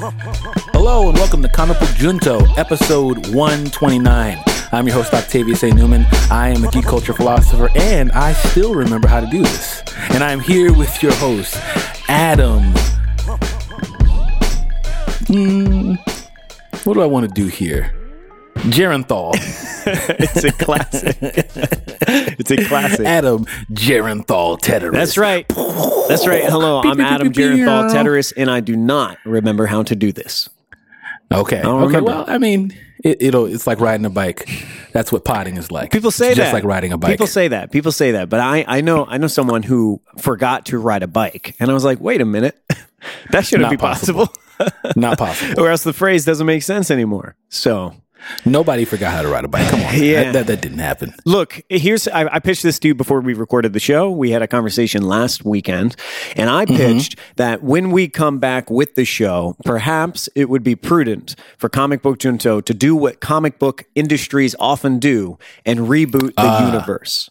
Hello and welcome to Comic Book Junto, episode 129. I'm your host, Octavius A. Newman. I am a geek culture philosopher, and I still remember how to do this. And I'm here with your host, Adam. Hmm, what do I want to do here? Gerenthal. it's a classic. it's a classic. Adam Gerenthal Teteris. That's right. That's right. Hello, I'm Adam Gerenthal Teteris, and I do not remember how to do this. Okay. Okay. Well, I mean, it, it'll. It's like riding a bike. That's what potting is like. People say It's that. just like riding a bike. People say that. People say that. But I, I know, I know someone who forgot to ride a bike, and I was like, wait a minute, that shouldn't Not be possible. possible. Not possible. or else the phrase doesn't make sense anymore. So Nobody forgot how to ride a bike. Come on. Yeah. That, that, that didn't happen. Look, here's I, I pitched this to you before we recorded the show. We had a conversation last weekend, and I mm-hmm. pitched that when we come back with the show, perhaps it would be prudent for Comic Book Junto to do what comic book industries often do and reboot the ah. universe.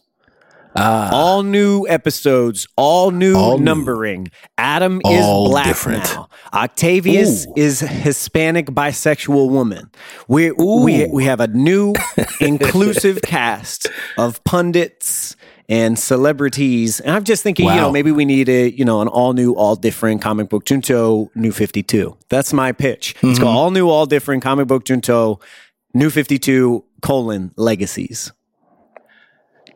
All new episodes, all new All new. numbering. Adam All is black different. now. Octavius Ooh. is Hispanic bisexual woman. We we we have a new inclusive cast of pundits and celebrities. And I'm just thinking, you know, maybe we need a, you know, an all new, all different comic book Junto New 52. That's my pitch. It's Mm-hmm. called all new, all different comic book Junto New 52 colon legacies.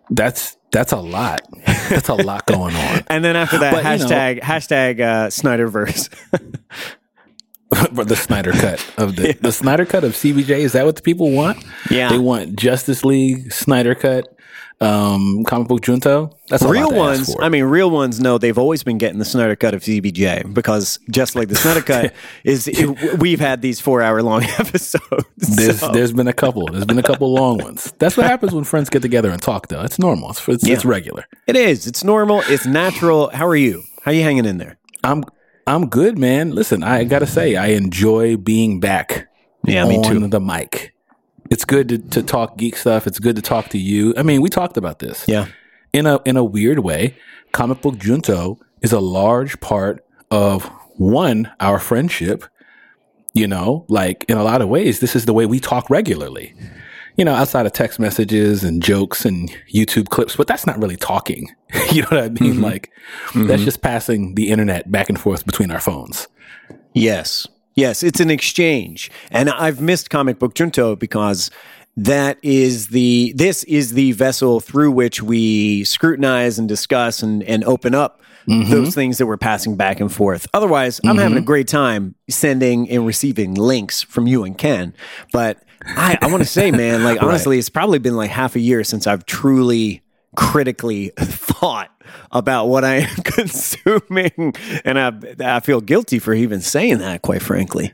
That's that's a lot. That's a lot going on. And then after that, But, you know- hashtag hashtag uh, Snyderverse. the Snyder cut of the the Snyder cut of CBJ is that what the people want? Yeah. they want Justice League Snyder cut, um, comic book junto. That's a real lot to ask ones. I mean, real ones know they've always been getting the Snyder cut of CBJ because just like the Snyder cut is, it, we've had these four hour long episodes. There's So- there's been a couple. There's been a couple long ones. That's what happens when friends get together and talk. Though it's normal. It's it's, it's regular. it is. It's normal. It's natural. How are you? How are you hanging in there? I'm I'm good, man. Listen, I gotta say, I enjoy being back. Yeah, me on too. the mic. It's good to, to talk geek stuff. It's good to talk to you. I mean, we talked about this. Yeah. In a in a weird way, comic book junto is a large part of one our friendship. You know, like in a lot of ways, this is the way we talk regularly. You know, outside of text messages and jokes and YouTube clips, but that's not really talking. you know what I mean? Mm-hmm. Like that's mm-hmm. just passing the internet back and forth between our phones. Yes. Yes, it's an exchange. And I've missed comic book junto because that is the this is the vessel through which we scrutinize and discuss and, and open up mm-hmm. those things that we're passing back and forth. Otherwise, I'm having a mm-hmm. great time sending and receiving links from you and Ken. But I, I want to say, man, like honestly, it's probably been like half a year since I've truly critically thought about what I am consuming, and I I feel guilty for even saying that. Quite frankly,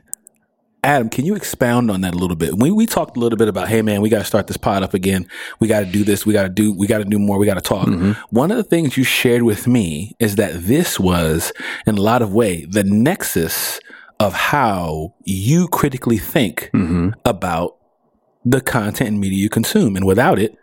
Adam, can you expound on that a little bit? We we talked a little bit about, hey man, we got to start this pod up again. We got to do this. We got to do. We got to do more. We got to talk. Mm-hmm. One of the things you shared with me is that this was, in a lot of way, the nexus of how you critically think mm-hmm. about the content and media you consume, and without it,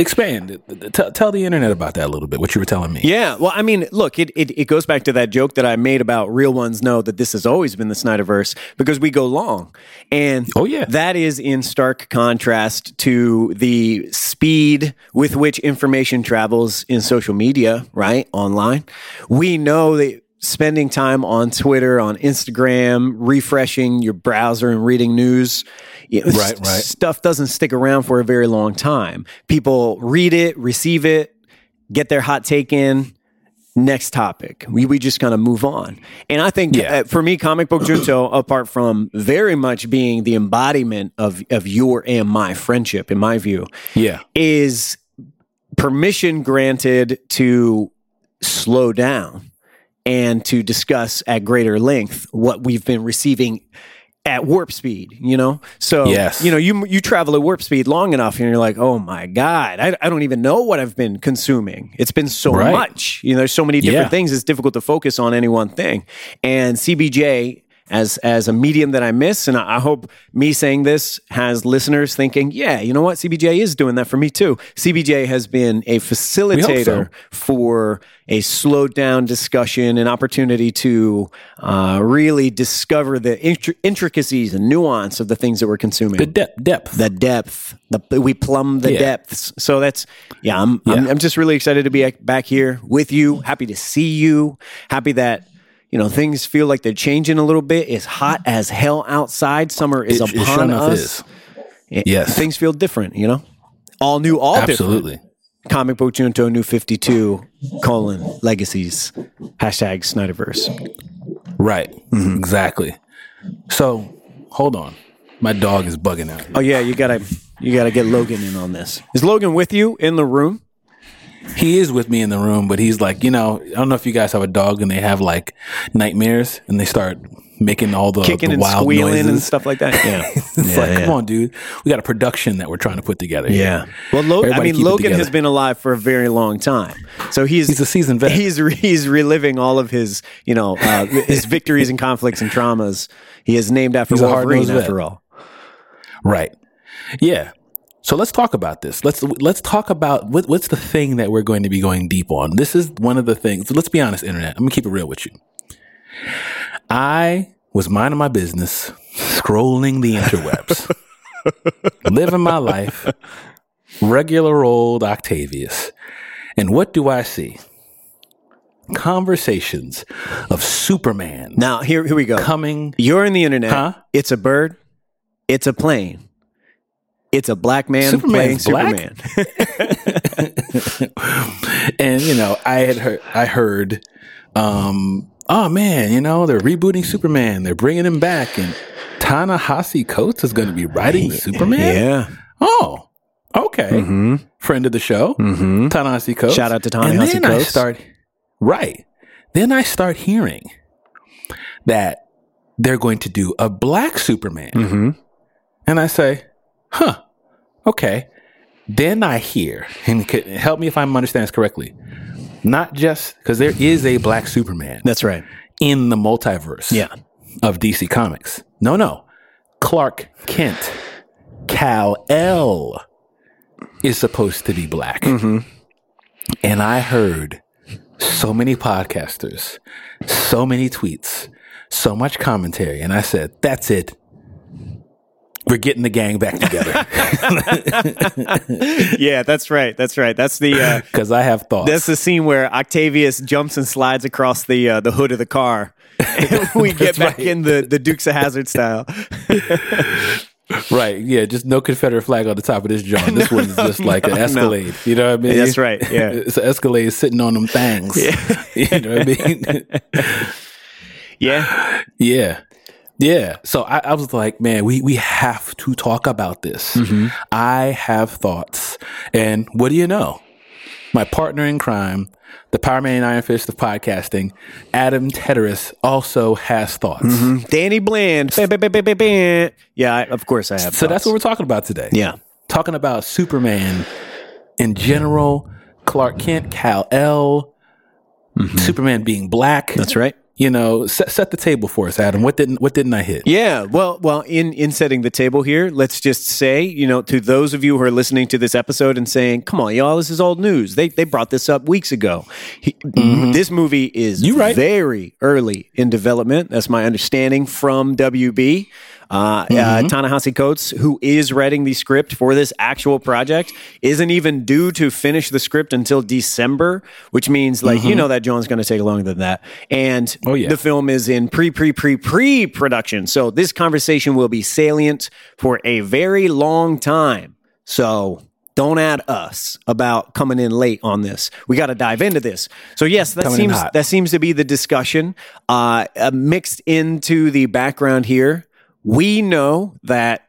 expand. Tell tell the internet about that a little bit. What you were telling me. yeah. Well, I mean, look, it, it it goes back to that joke that I made about real ones know that this has always been the Snyderverse because we go long, and Oh, yeah. that is in stark contrast to the speed with which information travels in social media, right? Online, we know that spending time on Twitter, on Instagram, refreshing your browser and reading news. you know, Right, right. Stuff doesn't stick around for a very long time. People read it, receive it, get their hot take in. Next topic. We, we just kind of move on. And I think Yeah. uh, for me, comic book junto, apart from very much being the embodiment of, of your and my friendship, in my view, Yeah. is permission granted to slow down and to discuss at greater length what we've been receiving at warp speed, you know? So, Yes. you know, you you travel at warp speed long enough and you're like, oh my God, I, I don't even know what I've been consuming. It's been so Right. much. You know, there's so many different Yeah. things. It's difficult to focus on any one thing. And CBJ as as a medium that I miss, and I, I hope me saying this has listeners thinking, yeah, you know what, CBJ is doing that for me too. CBJ has been a facilitator so. for a slowed down discussion, an opportunity to uh, really discover the intri- intricacies and nuance of the things that we're consuming. The depth, depth. the depth, the, we plumb the Yeah. depths. So that's yeah, I'm, I'm Yeah. I'm just really excited to be back here with you. Happy to see you. Happy that you know things feel like they're changing a little bit. It's hot as hell outside. Summer is It- it upon sure us. is. It- Yes. things feel different. You know, all new, all different. Absolutely. Comic book Junto New Fifty Two colon legacies hashtag Snyderverse. Right. Mm-hmm. Exactly. So hold on. My dog is bugging out. Oh yeah, you gotta you gotta get Logan in on this. Is Logan with you in the room? He is with me in the room, but he's like, you know, I don't know if you guys have a dog and they have like nightmares and they start making all the, Kicking the and wild squealing noises. and stuff like that. Yeah. It's like, come on, dude. We got a production that we're trying to put together. here. Yeah. Well, Lo- I mean, Logan has been alive for a very long time, so he's He's a seasoned vet. He's re- he's reliving all of his, you know, uh, his victories and conflicts and traumas. He is named after He's a Wolverine, after all. Right. Yeah. So let's talk about this. Let's let's talk about what, what's the thing that we're going to be going deep on. This is one of the things. Let's be honest, internet. I'm gonna keep it real with you. I was minding my business, scrolling the interwebs, living my life, regular old Octavius, and what do I see? Conversations of Superman Now, here here we go. coming. You're in the internet. Huh? It's a bird. It's a plane. It's a black man playing black? Superman. and you know, I had heard, I heard, um, oh man, you know, they're rebooting Superman. They're bringing him back, and Ta-Nehisi Coates is going to be writing Superman. yeah. Oh, okay. Friend of the show, Mm-hmm. Ta-Nehisi Coates. Shout out to And Ta-Nehisi then I start right. Then I start hearing that they're going to do a black Superman. Mm-hmm. And I say, huh, okay. Then I hear, and help me if I'm understanding this correctly, not just because there is a black Superman That's right. in the multiverse Yeah. of DC Comics. No, no. Clark Kent, Kal-El, is supposed to be black. Mm-hmm. And I heard so many podcasters, so many tweets, so much commentary. And I said, that's it. We're getting the gang back together yeah, that's right. That's right. That's the uh, because I have thoughts. that's the scene where Octavius jumps and slides across the uh, the hood of the car. we get back right. in the the Dukes of Hazzard style. right. Yeah. Just no Confederate flag on the top of this John. This one's just like an no. Escalade. You know what I mean? That's right, yeah. It's an Escalade sitting on them things. Yeah. you know what I mean? Yeah, Yeah. Yeah. So I, I was like, man, we, we have to talk about this. Mm-hmm. I have thoughts. And what do you know? My partner in crime, the Power Man and Iron Fist of podcasting, Adam Teteris, also has thoughts. Danny Rand. Yeah, I, of course I have. So that's what we're talking about today. Yeah. Talking about Superman in general, Clark Kent, Kal-El, Superman being black. Mm-hmm. That's right. You know, set, set the table for us, Adam. What didn't what didn't I hit? Yeah, well, well, in in setting the table here, let's just say, you know, to those of you who are listening to this episode and saying, "Come on, y'all, this is old news." They they brought this up weeks ago. He, mm-hmm. This movie is You right. very early in development. That's my understanding from WB. Uh, uh, Ta-Nehisi Coates, who is writing the script for this actual project, isn't even due to finish the script until December, which means, like, you know, that John's going to take longer than that. And Oh, yeah. the film is in pre pre pre pre production. So this conversation will be salient for a very long time. So don't add us about coming in late on this. We got to dive into this. So yes, that Coming seems that seems to be the discussion. Uh, uh, mixed into the background here, we know that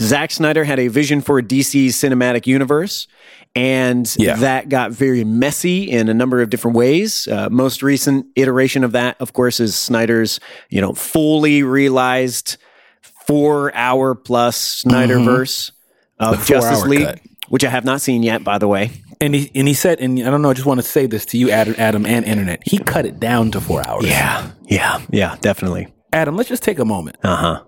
Zack Snyder had a vision for a DC cinematic universe, and Yeah. that got very messy in a number of different ways. Uh, most recent iteration of that, of course, is Snyder's, you know, fully realized four hour plus Snyderverse of Justice League, cut. which I have not seen yet, by the way. And he and he said, and I don't know, I just want to say this to you, Adam, Adam, and internet. He cut it down to four hours. Yeah, yeah, yeah, definitely. Adam, let's just take a moment. Uh huh.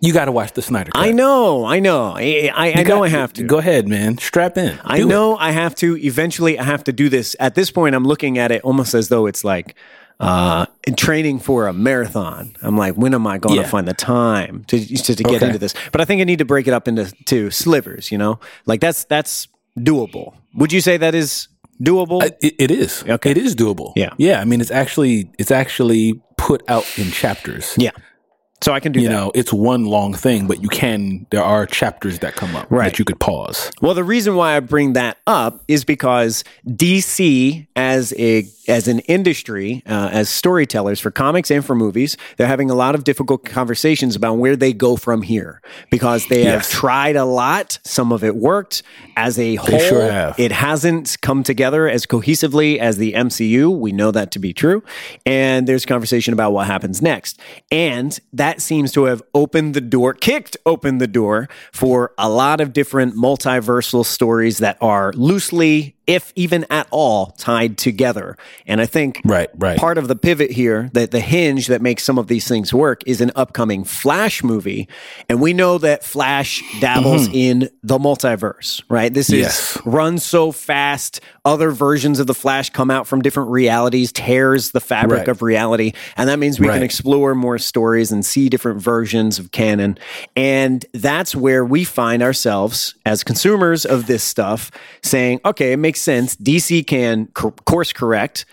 You got to watch the Snyder Cut. I know, I know, I, I, I know got- I have to. Go ahead, man. Strap in. I Do it. know I have to. Eventually, I have to do this. At this point, I'm looking at it almost as though it's like uh, training for a marathon. I'm like, when am I going to Yeah. find the time to to, to get Okay. into this? But I think I need to break it up into to slivers. You know, like that's that's doable. Would you say that is doable? I- It, it is. Okay. It is doable. Yeah. Yeah. I mean, it's actually it's actually put out in chapters. yeah. So I can do You that. know, it's one long thing, but you can. There are chapters that come up Right. that you could pause. Well, the reason why I bring that up is because DC, as a as an industry, uh, as storytellers for comics and for movies, they're having a lot of difficult conversations about where they go from here because they have tried a lot. Some of it worked. As a whole, sure have. it hasn't come together as cohesively as the MCU. We know that to be true, and there's conversation about what happens next, and that seems to have opened the door, kicked open the door for a lot of different multiversal stories that are loosely, if even at all, tied together. And I think Right, right. part of the pivot here, that the hinge that makes some of these things work, is an upcoming Flash movie, and we know that Flash dabbles mm-hmm. in the multiverse, right? This is Yes. runs so fast. Other versions of the Flash come out from different realities, tears the fabric Right. of reality, and that means we can explore more stories and see different versions of canon. And that's where we find ourselves as consumers of this stuff saying, okay, it makes sense. DC can co- course correct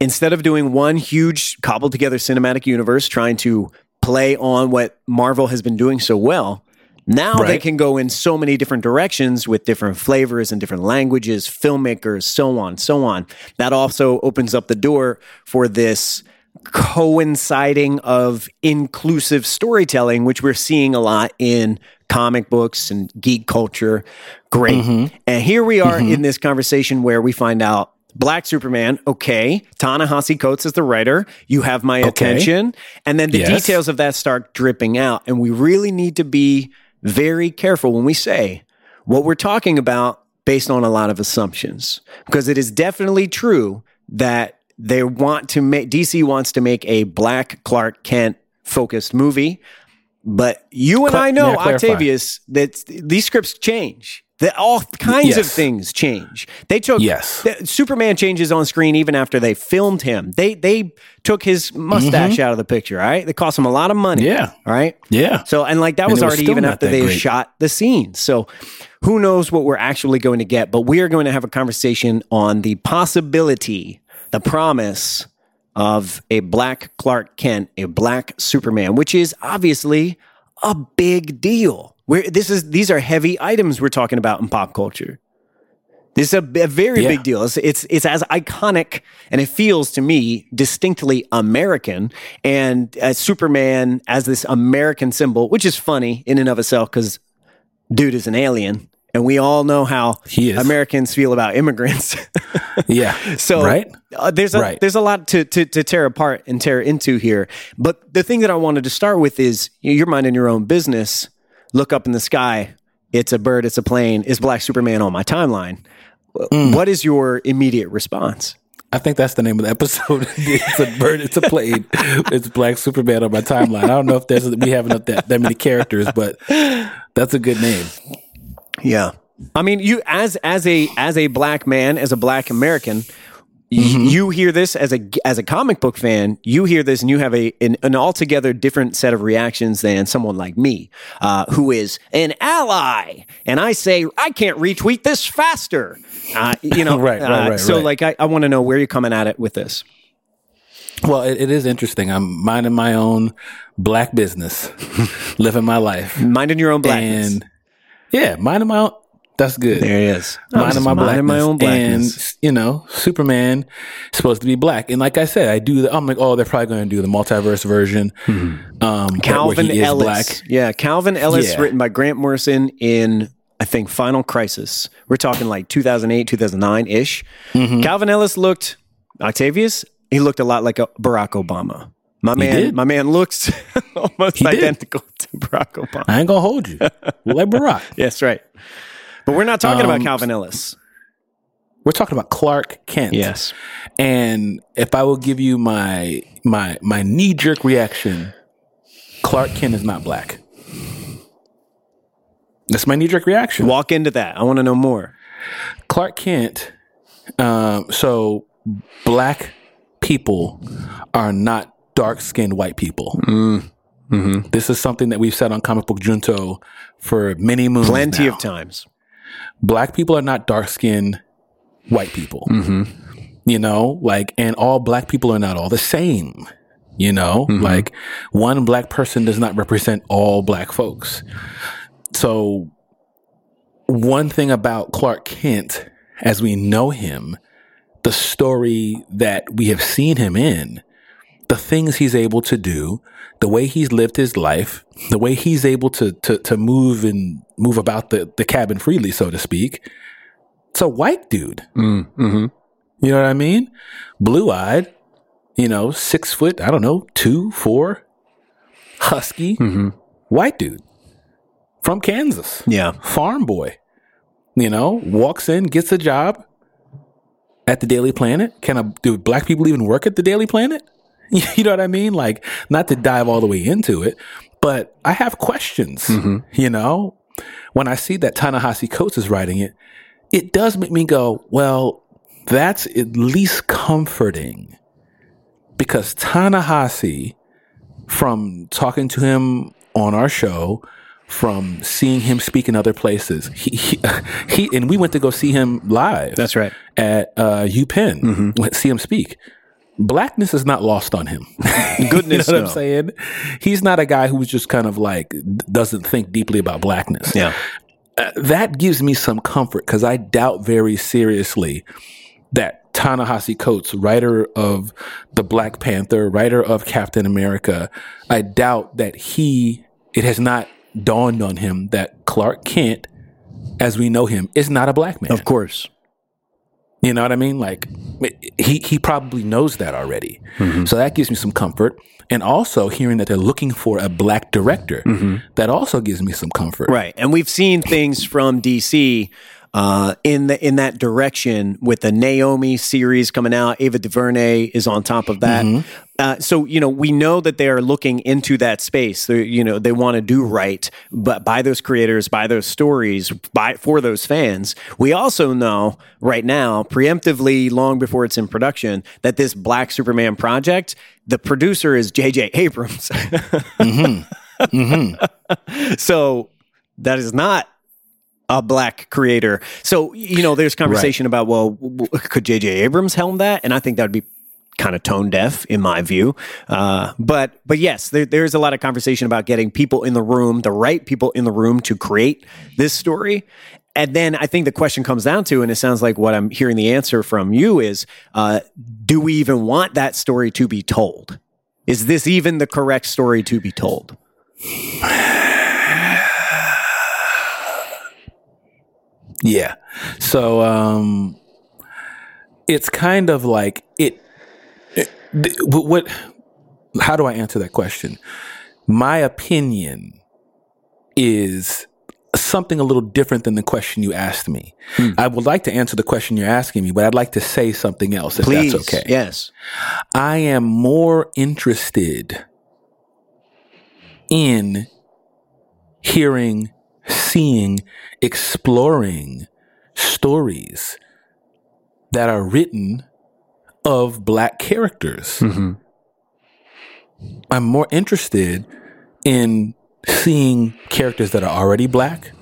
instead of doing one huge cobbled together cinematic universe trying to play on what Marvel has been doing so well. Now they can go in so many different directions with different flavors and different languages, filmmakers, so on, so on. That also opens up the door for this coinciding of inclusive storytelling, which we're seeing a lot in comic books and geek culture. Great. And here we are in this conversation where we find out Black Superman, okay. Ta-Nehisi Coates is the writer. You have my attention. And then the Yes. details of that start dripping out. And we really need to be very careful when we say what we're talking about based on a lot of assumptions. Because it is definitely true that they want to make, DC wants to make a Black Clark Kent focused movie. But you and Cla- I know, Octavius, that these scripts change. That all kinds of things change. They took Yes. the- Superman changes on screen even after they filmed him. They they took his mustache out of the picture. Right, it cost him a lot of money. Mm-hmm. Yeah. right. Yeah. So and like that And was already even after they great. shot the scene. So who knows what we're actually going to get? But we are going to have a conversation on the possibility, the promise of a black Clark Kent, a black Superman, which is obviously a big deal. We're, this is these are heavy items we're talking about in pop culture. This is a, a very Yeah. big deal. It's, it's it's as iconic and it feels to me distinctly American. And as Superman as this American symbol, which is funny in and of itself because dude is an alien, and we all know how. Americans feel about immigrants. Yeah. So right. uh, there's a Right. there's a lot to, to to tear apart and tear into here. But the thing that I wanted to start with is you know, you're minding your own business. Look up in the sky. It's a bird. It's a plane. Is Black Superman on my timeline? Mm. What is your immediate response? I think that's the name of the episode. it's a bird. It's a plane. It's Black Superman on my timeline. I don't know if there's we have enough that, that many characters, but that's a good name. Yeah. I mean, you as as a as a black man, as a black American, y- Mm-hmm. you hear this as a as a comic book fan. You hear this, and you have a an, an altogether different set of reactions than someone like me, uh, who is an ally. And I say, I can't retweet this faster. Uh, you know, Right, right, uh, right, So, right. like, I, I want to know where you're coming at it with this. Well, it, it is interesting. I'm minding my own black business, living my life, Minding your own blackness. and yeah, minding my own. That's good. there he is. minding my minding blackness. my own blackness. And you know, Superman is supposed to be black, and like I said, I do. The, I'm like, oh, they're probably going to do the multiverse version. Um, but where Calvin Ellis. black. Yeah, Calvin Ellis, Yeah. written by Grant Morrison in I think Final Crisis. We're talking like 2008, 2009 ish. Mm-hmm. Calvin Ellis looked Octavius. He looked a lot like a Barack Obama. My man, my man looks almost did. identical to Barack Obama. I ain't gonna hold you, like Barack. Yes, right. But we're not talking about Um, Calvin Ellis. We're talking about Clark Kent. Yes. And if I will give you my my my knee jerk reaction Clark Kent is not black. That's my knee jerk reaction. Walk into that. I want to know more. Clark Kent. Um, so black people are not dark skinned white people. This is something that we've said on Comic Book Junto for many moons. Plenty now. of times. Black people are not dark skinned white people. Mm-hmm. You know, like, and all black people are not all the same. You know, mm-hmm. like one black person does not represent all black folks. So, one thing about Clark Kent, as we know him, the story that we have seen him in, the things he's able to do, the way he's lived his life, the way he's able to to to move and move about the, the cabin freely, so to speak. It's a white dude. Mm-hmm. You know what I mean? Blue eyed, you know, six foot, I don't know, two, four, husky, white dude from Kansas, Yeah. farm boy. You know, walks in, gets a job at the Daily Planet. Can I, do black people even work at the Daily Planet? You know what I mean? Like, not to dive all the way into it, but I have questions. You know, when I see that Ta-Nehisi Coates is writing it, it does make me go, well, that's at least comforting because Ta-Nehisi, from talking to him on our show, from seeing him speak in other places, he, he, he and we went to go see him live That's right. at uh, UPenn, went see him speak. Blackness is not lost on him. Goodness, you know what no. I'm saying? He's not a guy who's just kind of like doesn't think deeply about blackness Yeah. uh, that gives me some comfort because I doubt very seriously that Ta-Nehisi Coates, writer of the Black Panther, writer of Captain America, I doubt that he, it has not dawned on him that Clark Kent, as we know him, is not a black man. Of course. You know what I mean? Like he he probably knows that already. Mm-hmm. So that gives me some comfort. And also hearing that they're looking for a black director, mm-hmm. that also gives me some comfort. Right. And we've seen things from DC uh, in the in that direction with the Naomi series coming out. Ava DuVernay is on top of that. Mm-hmm. Uh, so you know we know that they are looking into that space. They you know they want to do right, but by those creators, by those stories, by for those fans. We also know right now, preemptively, long before it's in production, that this Black Superman project, the producer is J.J. Abrams. So that is not a black creator. So you know, there's conversation about well, could J.J. Abrams helm that? And I think that would be kind of tone deaf in my view. Uh, but but yes, there, there's a lot of conversation about getting people in the room, the right people in the room to create this story. And then I think the question comes down to, and it sounds like what I'm hearing the answer from you is, uh, do we even want that story to be told? Is this even the correct story to be told? Yeah. So um it's kind of like it th- what, what how do I answer that question? My opinion is something a little different than the question you asked me. Hmm. I would like to answer the question you're asking me, but I'd like to say something else if Please, that's okay. yes. I am more interested in hearing, seeing, exploring stories that are written of black characters. Mm-hmm. I'm more interested in seeing characters that are already black,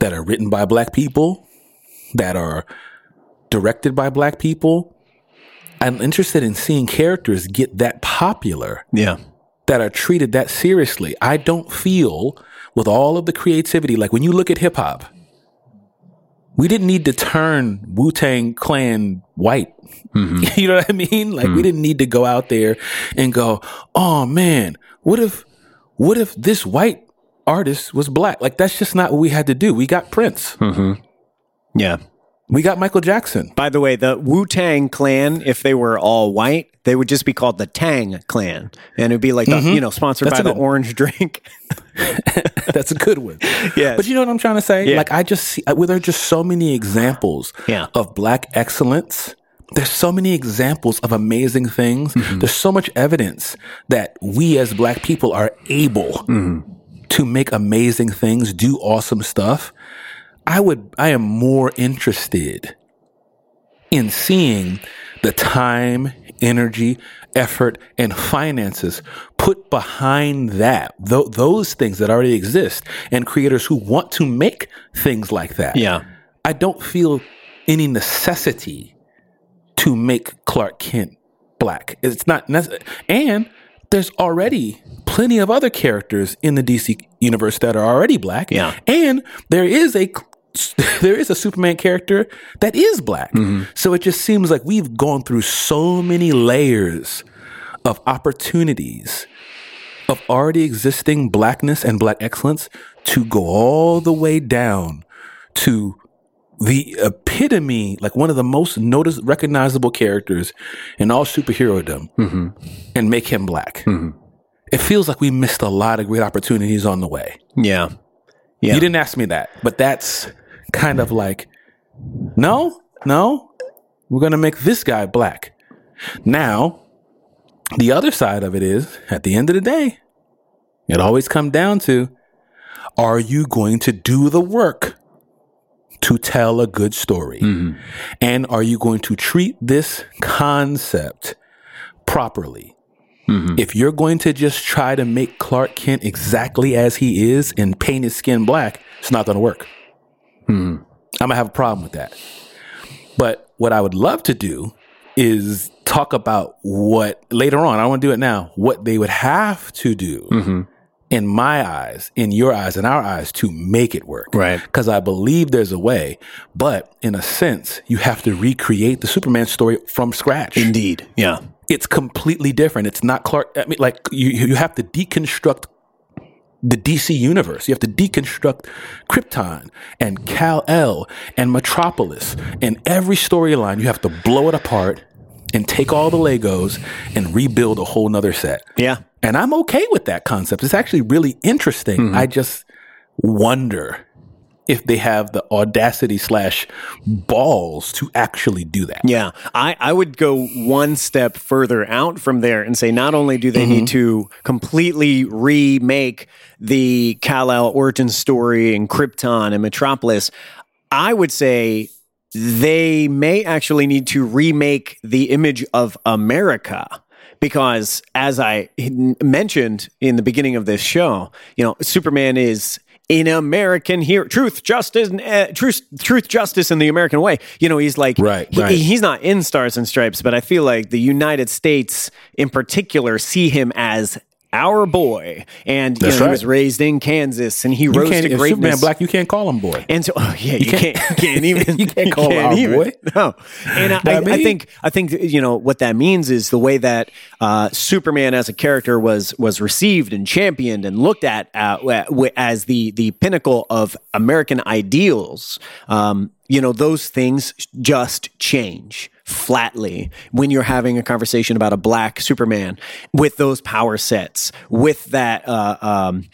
that are written by black people, that are directed by black people. I'm interested in seeing characters get that popular Yeah. that are treated that seriously. I don't feel with all of the creativity, like when you look at hip hop, we didn't need to turn Wu Tang Clan white. Mm-hmm. you know what I mean? Like we mm. didn't need to go out there and go, oh man, what if, what if this white artist was black? Like that's just not what we had to do. We got Prince. Mm-hmm. Yeah. We got Michael Jackson. By the way, the Wu Tang clan, if they were all white, they would just be called the Tang clan. And it'd be like, the, mm-hmm. you know, sponsored That's by the orange drink. That's a good one. Yeah, But you know what I'm trying to say? Yeah. Like I just see, well, there are just so many examples Yeah. of black excellence, there's so many examples of amazing things. Mm-hmm. There's so much evidence that we as black people are able mm-hmm. to make amazing things, do awesome stuff. I would, I am more interested in seeing the time, energy, effort, and finances put behind that, th- those things that already exist, and creators who want to make things like that. Yeah. I don't feel any necessity to make Clark Kent black. It's not necessary. And there's already plenty of other characters in the DC universe that are already black. Yeah. And there is a there is a Superman character that is black. Mm-hmm. So it just seems like we've gone through so many layers of opportunities of already existing blackness and black excellence to go all the way down to the epitome, like one of the most notice recognizable characters in all superherodom, mm-hmm. and make him black. Mm-hmm. It feels like we missed a lot of great opportunities on the way. Yeah. Yeah. You didn't ask me that, but that's kind of like, no, no, we're going to make this guy black. Now, the other side of it is at the end of the day, it always comes down to are you going to do the work to tell a good story? Mm-hmm. And are you going to treat this concept properly? Mm-hmm. If you're going to just try to make Clark Kent exactly as he is and paint his skin black, it's not going to work. Mm-hmm. I'm going to have a problem with that. But what I would love to do is talk about what later on, I want to do it now, what they would have to do in my eyes, in your eyes, in our eyes to make it work. Right. Because I believe there's a way. But in a sense, you have to recreate the Superman story from scratch Indeed. Yeah. it's completely different. It's not Clark. I mean, like you, you have to deconstruct the DC universe. You have to deconstruct Krypton and Kal El and Metropolis and every storyline. You have to blow it apart and take all the Legos and rebuild a whole nother set. Yeah. And I'm okay with that concept. It's actually really interesting. Mm-hmm. I just wonder if they have the audacity slash balls to actually do that. Yeah, I, I would go one step further out from there and say not only do they need mm-hmm. to completely remake the Kal-El origin story and Krypton and Metropolis, I would say they may actually need to remake the image of America. Because as I mentioned in the beginning of this show, you know, Superman is an American hero, truth, justice, uh, truth, truth, justice in the American way. You know, he's like, Right, he- right. he's not in Stars and Stripes, but I feel like the United States in particular see him as our boy. And you know, he was raised in Kansas and he You rose can't, to greatness. Superman black, you can't call him boy. And so, oh yeah, you, can't, can't- you can't even, you can't call him even. boy. No, and I, I I think, I think you know what that means is the way that uh, Superman as a character was was received and championed and looked at uh, as the the pinnacle of American ideals. Um, you know, those things just change flatly when you're having a conversation about a black Superman with those power sets, with that uh, um,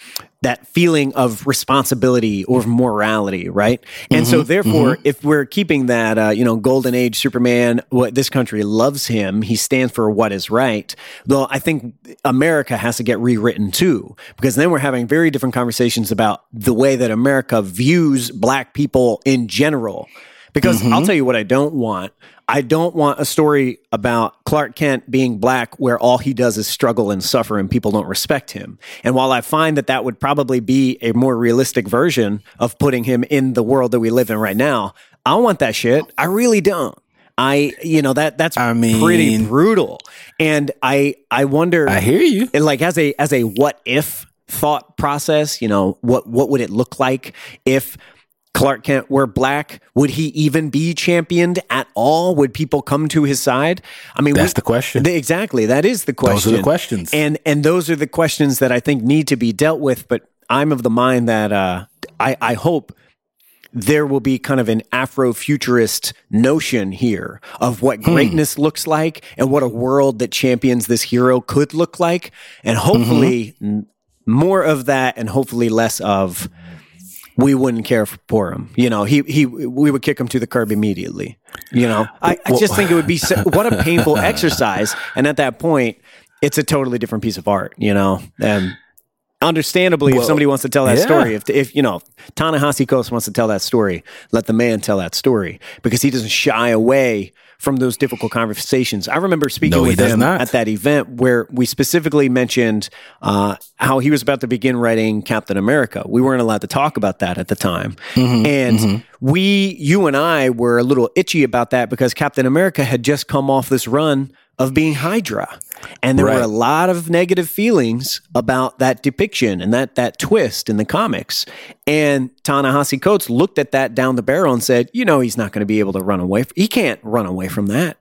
that feeling of responsibility or morality, right? And so, therefore, if we're keeping that, uh, you know, golden age Superman, what this country loves him, he stands for what is right. Though I think America has to get rewritten too, because then we're having very different conversations about the way that America views black people in general. Because I'll tell you what I don't want. I don't want a story about Clark Kent being black where all he does is struggle and suffer and people don't respect him. And while I find that that would probably be a more realistic version of putting him in the world that we live in right now, I don't want that shit. I really don't. I, you know, that that's I mean- pretty brutal. And I, I wonder, I hear you. and like as a as a what if thought process, you know, what what would it look like if Clark Kent were black? Would he even be championed at all? Would people come to his side? I mean, That's the question. Exactly, that is the question. Those are the questions. and and those are the questions that I think need to be dealt with. But I'm of the mind that uh, I I hope there will be kind of an Afrofuturist notion here of what Hmm. greatness looks like and what a world that champions this hero could look like. And hopefully Mm-hmm. n- more of that and hopefully less of we wouldn't care for him. You know, he he we would kick him to the curb immediately. You know, I, I just think it would be so, what a painful exercise. And at that point, it's a totally different piece of art. You know, and understandably, Well, if somebody wants to tell that yeah. story, if if you know Ta-Nehisi Coates wants to tell that story, let the man tell that story because he doesn't shy away from those difficult conversations. I remember speaking No, with him not. at that event where we specifically mentioned uh, how he was about to begin writing Captain America. We weren't allowed to talk about that at the time, Mm-hmm, and we, you and I, were a little itchy about that because Captain America had just come off this run of being Hydra. And there were a lot of negative feelings about that depiction and that that twist in the comics. And Ta-Nehisi Coates looked at that down the barrel and said, "You know, he's not going to be able to run away. He can't run away from that.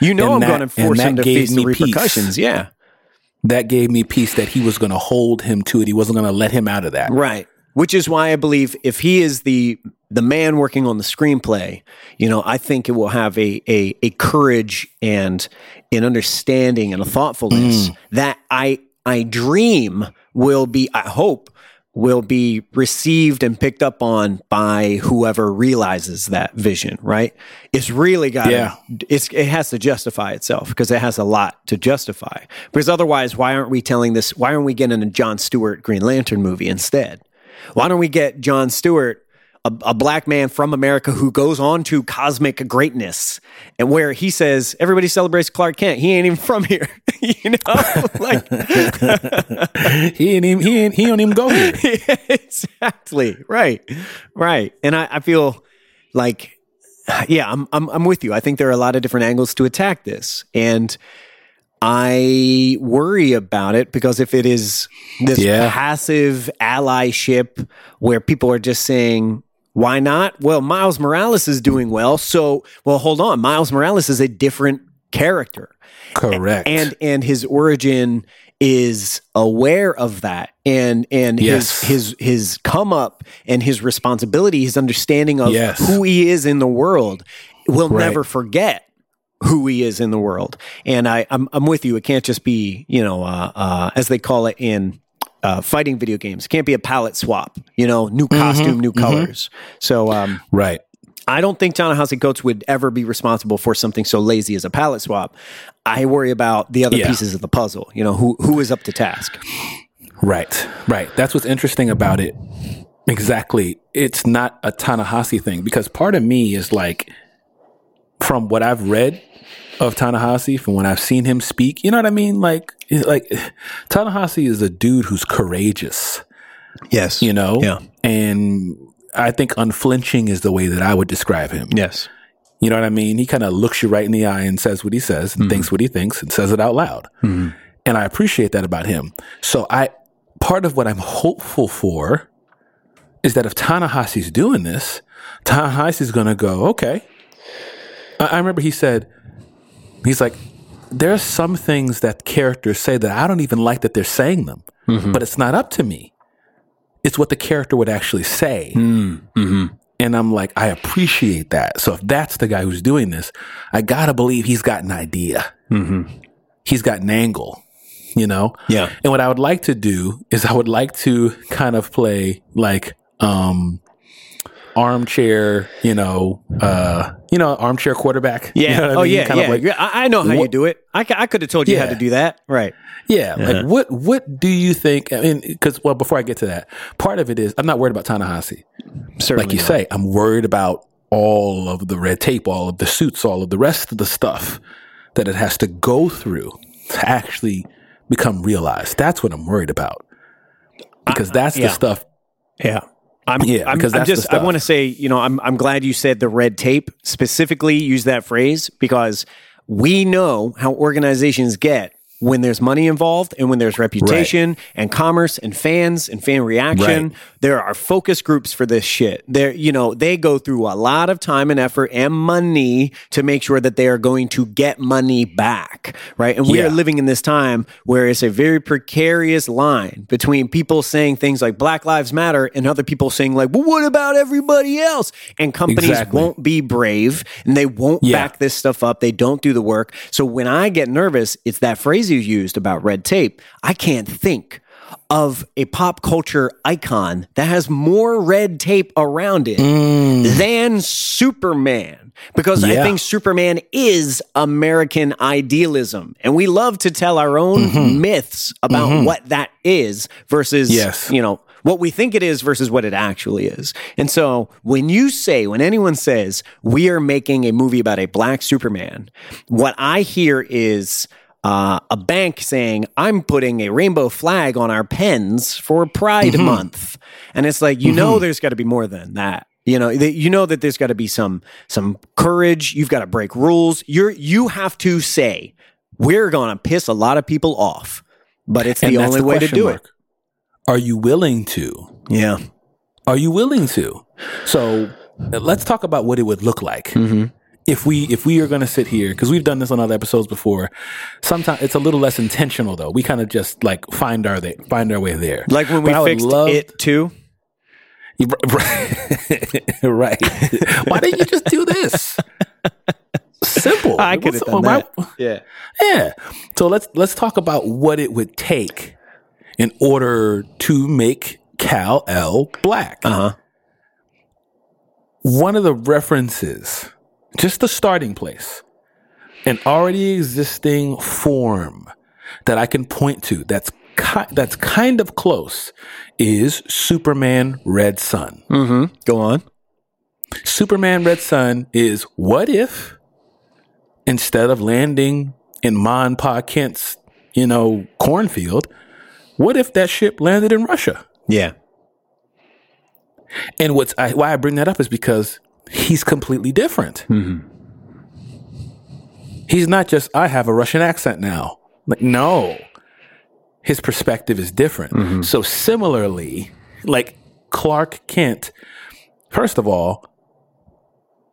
You know, And I'm going to force him to face the me peace. repercussions." Yeah, That gave me peace that he was going to hold him to it. He wasn't going to let him out of that. right. Which is why I believe if he is the the man working on the screenplay, you know, I think it will have a a, a courage and an understanding and a thoughtfulness mm. that I I dream will be I hope will be received and picked up on by whoever realizes that vision, right? It's really got Yeah. it's it has to justify itself because it has a lot to justify. Because otherwise, why aren't we telling this why aren't we getting a John Stewart Green Lantern movie instead? Why don't we get John Stewart, a, a black man from America who goes on to cosmic greatness, and where he says everybody celebrates Clark Kent. He ain't even from here, you know. like He ain't even, he ain't, he don't even go here. exactly right, right. And I, I feel like, yeah, I'm, I'm I'm with you. I think there are a lot of different angles to attack this, and I worry about it because if it is this Yeah. passive allyship where people are just saying, why not? Well, Miles Morales is doing well. So, well, hold on. Miles Morales is a different character. Correct. And and his origin is aware of that. And and Yes. his his his come up and his responsibility, his understanding of Yes. who he is in the world will Right. never forget who he is in the world. And I, I'm, I'm with you. It can't just be, you know, uh, uh, as they call it in uh, fighting video games. It can't be a palette swap, you know, new Mm-hmm. costume, new colors. So um, right. I don't think Ta-Nehisi Coates would ever be responsible for something so lazy as a palette swap. I worry about the other Yeah. pieces of the puzzle. You know, who who is up to task? Right, right. That's what's interesting about it. Exactly. It's not a Ta-Nehisi thing because part of me is like, from what I've read of Ta-Nehisi, from when I've seen him speak, you know what I mean? Like, like Ta-Nehisi is a dude who's courageous, Yes. you know? Yeah. And I think unflinching is the way that I would describe him. Yes. You know what I mean? He kind of looks you right in the eye and says what he says and mm-hmm. thinks what he thinks and says it out loud. Mm-hmm. And I appreciate that about him. So I part of what I'm hopeful for is that if Ta-Nehisi's doing this, Ta-Nehisi's gonna go, okay. I, I remember he said, he's like, there are some things that characters say that I don't even like that they're saying them, but it's not up to me. It's what the character would actually say. And I'm like, I appreciate that. So if that's the guy who's doing this, I gotta believe he's got an idea. He's got an angle, you know? Yeah. And what I would like to do is I would like to kind of play like, um, armchair, you know, uh, you know, armchair quarterback. You Yeah. know what I oh mean? yeah. Kind yeah. of like, Yeah, I, I know how you do it. I, I could have told you how to do that. Right. Yeah, like uh-huh. what what do you think? I mean, because well, before I get to that, part of it is I'm not worried about Ta-Nehisi. Certainly. Like you not. say, I'm worried about all of the red tape, all of the suits, all of the rest of the stuff that it has to go through to actually become realized. That's what I'm worried about because uh, that's yeah. the stuff. Yeah. I'm, Yeah, I'm, because I'm that's the just, I want to say, you know, I'm, I'm glad you said the red tape specifically use that phrase because we know how organizations get when there's money involved and when there's reputation and commerce and fans and fan reaction. Right. There are focus groups for this shit. There, you know, they go through a lot of time and effort and money to make sure that they are going to get money back. Right. And we Yeah. are living in this time where it's a very precarious line between people saying things like Black Lives Matter and other people saying like, well, what about everybody else? And companies Exactly. won't be brave and they won't Yeah. back this stuff up. They don't do the work. So when I get nervous, it's that phrase you used about red tape. I can't think of a pop culture icon that has more red tape around it mm. than Superman. Because I think Superman is American idealism. And we love to tell our own mm-hmm. myths about mm-hmm. what that is versus, Yes. you know, what we think it is versus what it actually is. And so when you say, when anyone says, we are making a movie about a black Superman, what I hear is uh, a bank saying, I'm putting a rainbow flag on our pens for Pride Month. And it's like, you know, there's got to be more than that. You know, that- you know that there's got to be some some courage. You've got to break rules. You're you have to say, we're gonna piss a lot of people off, but it's And the only way to do mark. Are you willing to? Yeah. Are you willing to? So let's talk about what it would look like Mm-hmm. If we if we are going to sit here because we've done this on other episodes before. Sometimes it's a little less intentional though. We kind of just like find our th- find our way there. Like when we But fixed love- it too. right. right. Why didn't you just do this? Simple. I could have done why- that. Yeah. Yeah. So let's let's talk about what it would take in order to make Kal-El black. Uh huh. One of the references, just the starting place, an already existing form that I can point to that's ki- that's kind of close is Superman Red Sun. Mm-hmm. Go on. Superman Red Sun is what if instead of landing in Mon Pa Kent's, you know, cornfield, what if that ship landed in Russia? Yeah. And what's I, why I bring that up is because he's completely different. Mm-hmm. He's not just I have a Russian accent now. Like no, his perspective is different. Mm-hmm. So similarly, like Clark Kent, first of all,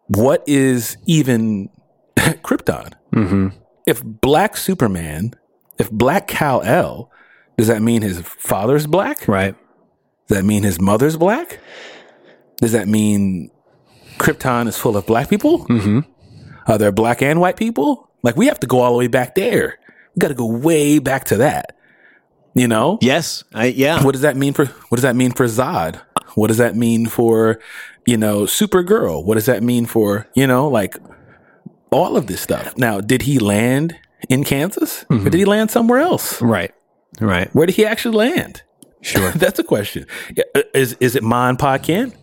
what is even Krypton? Mm-hmm. If Black Superman, if Black Kal-El, does that mean his father's black? Right. Does that mean his mother's black? Does that mean Krypton is full of black people? Mm-hmm. Are there black and white people? Like we have to go all the way back there. We got to go way back to that. You know, Yes. I yeah. what does that mean for what does that mean for Zod? What does that mean for you know Supergirl? What does that mean for you know like all of this stuff? Now, did he land in Kansas or did he land somewhere else? Right. Right. Where did he actually land? Sure. That's a question. Uh, Is is it Mon Pa Kent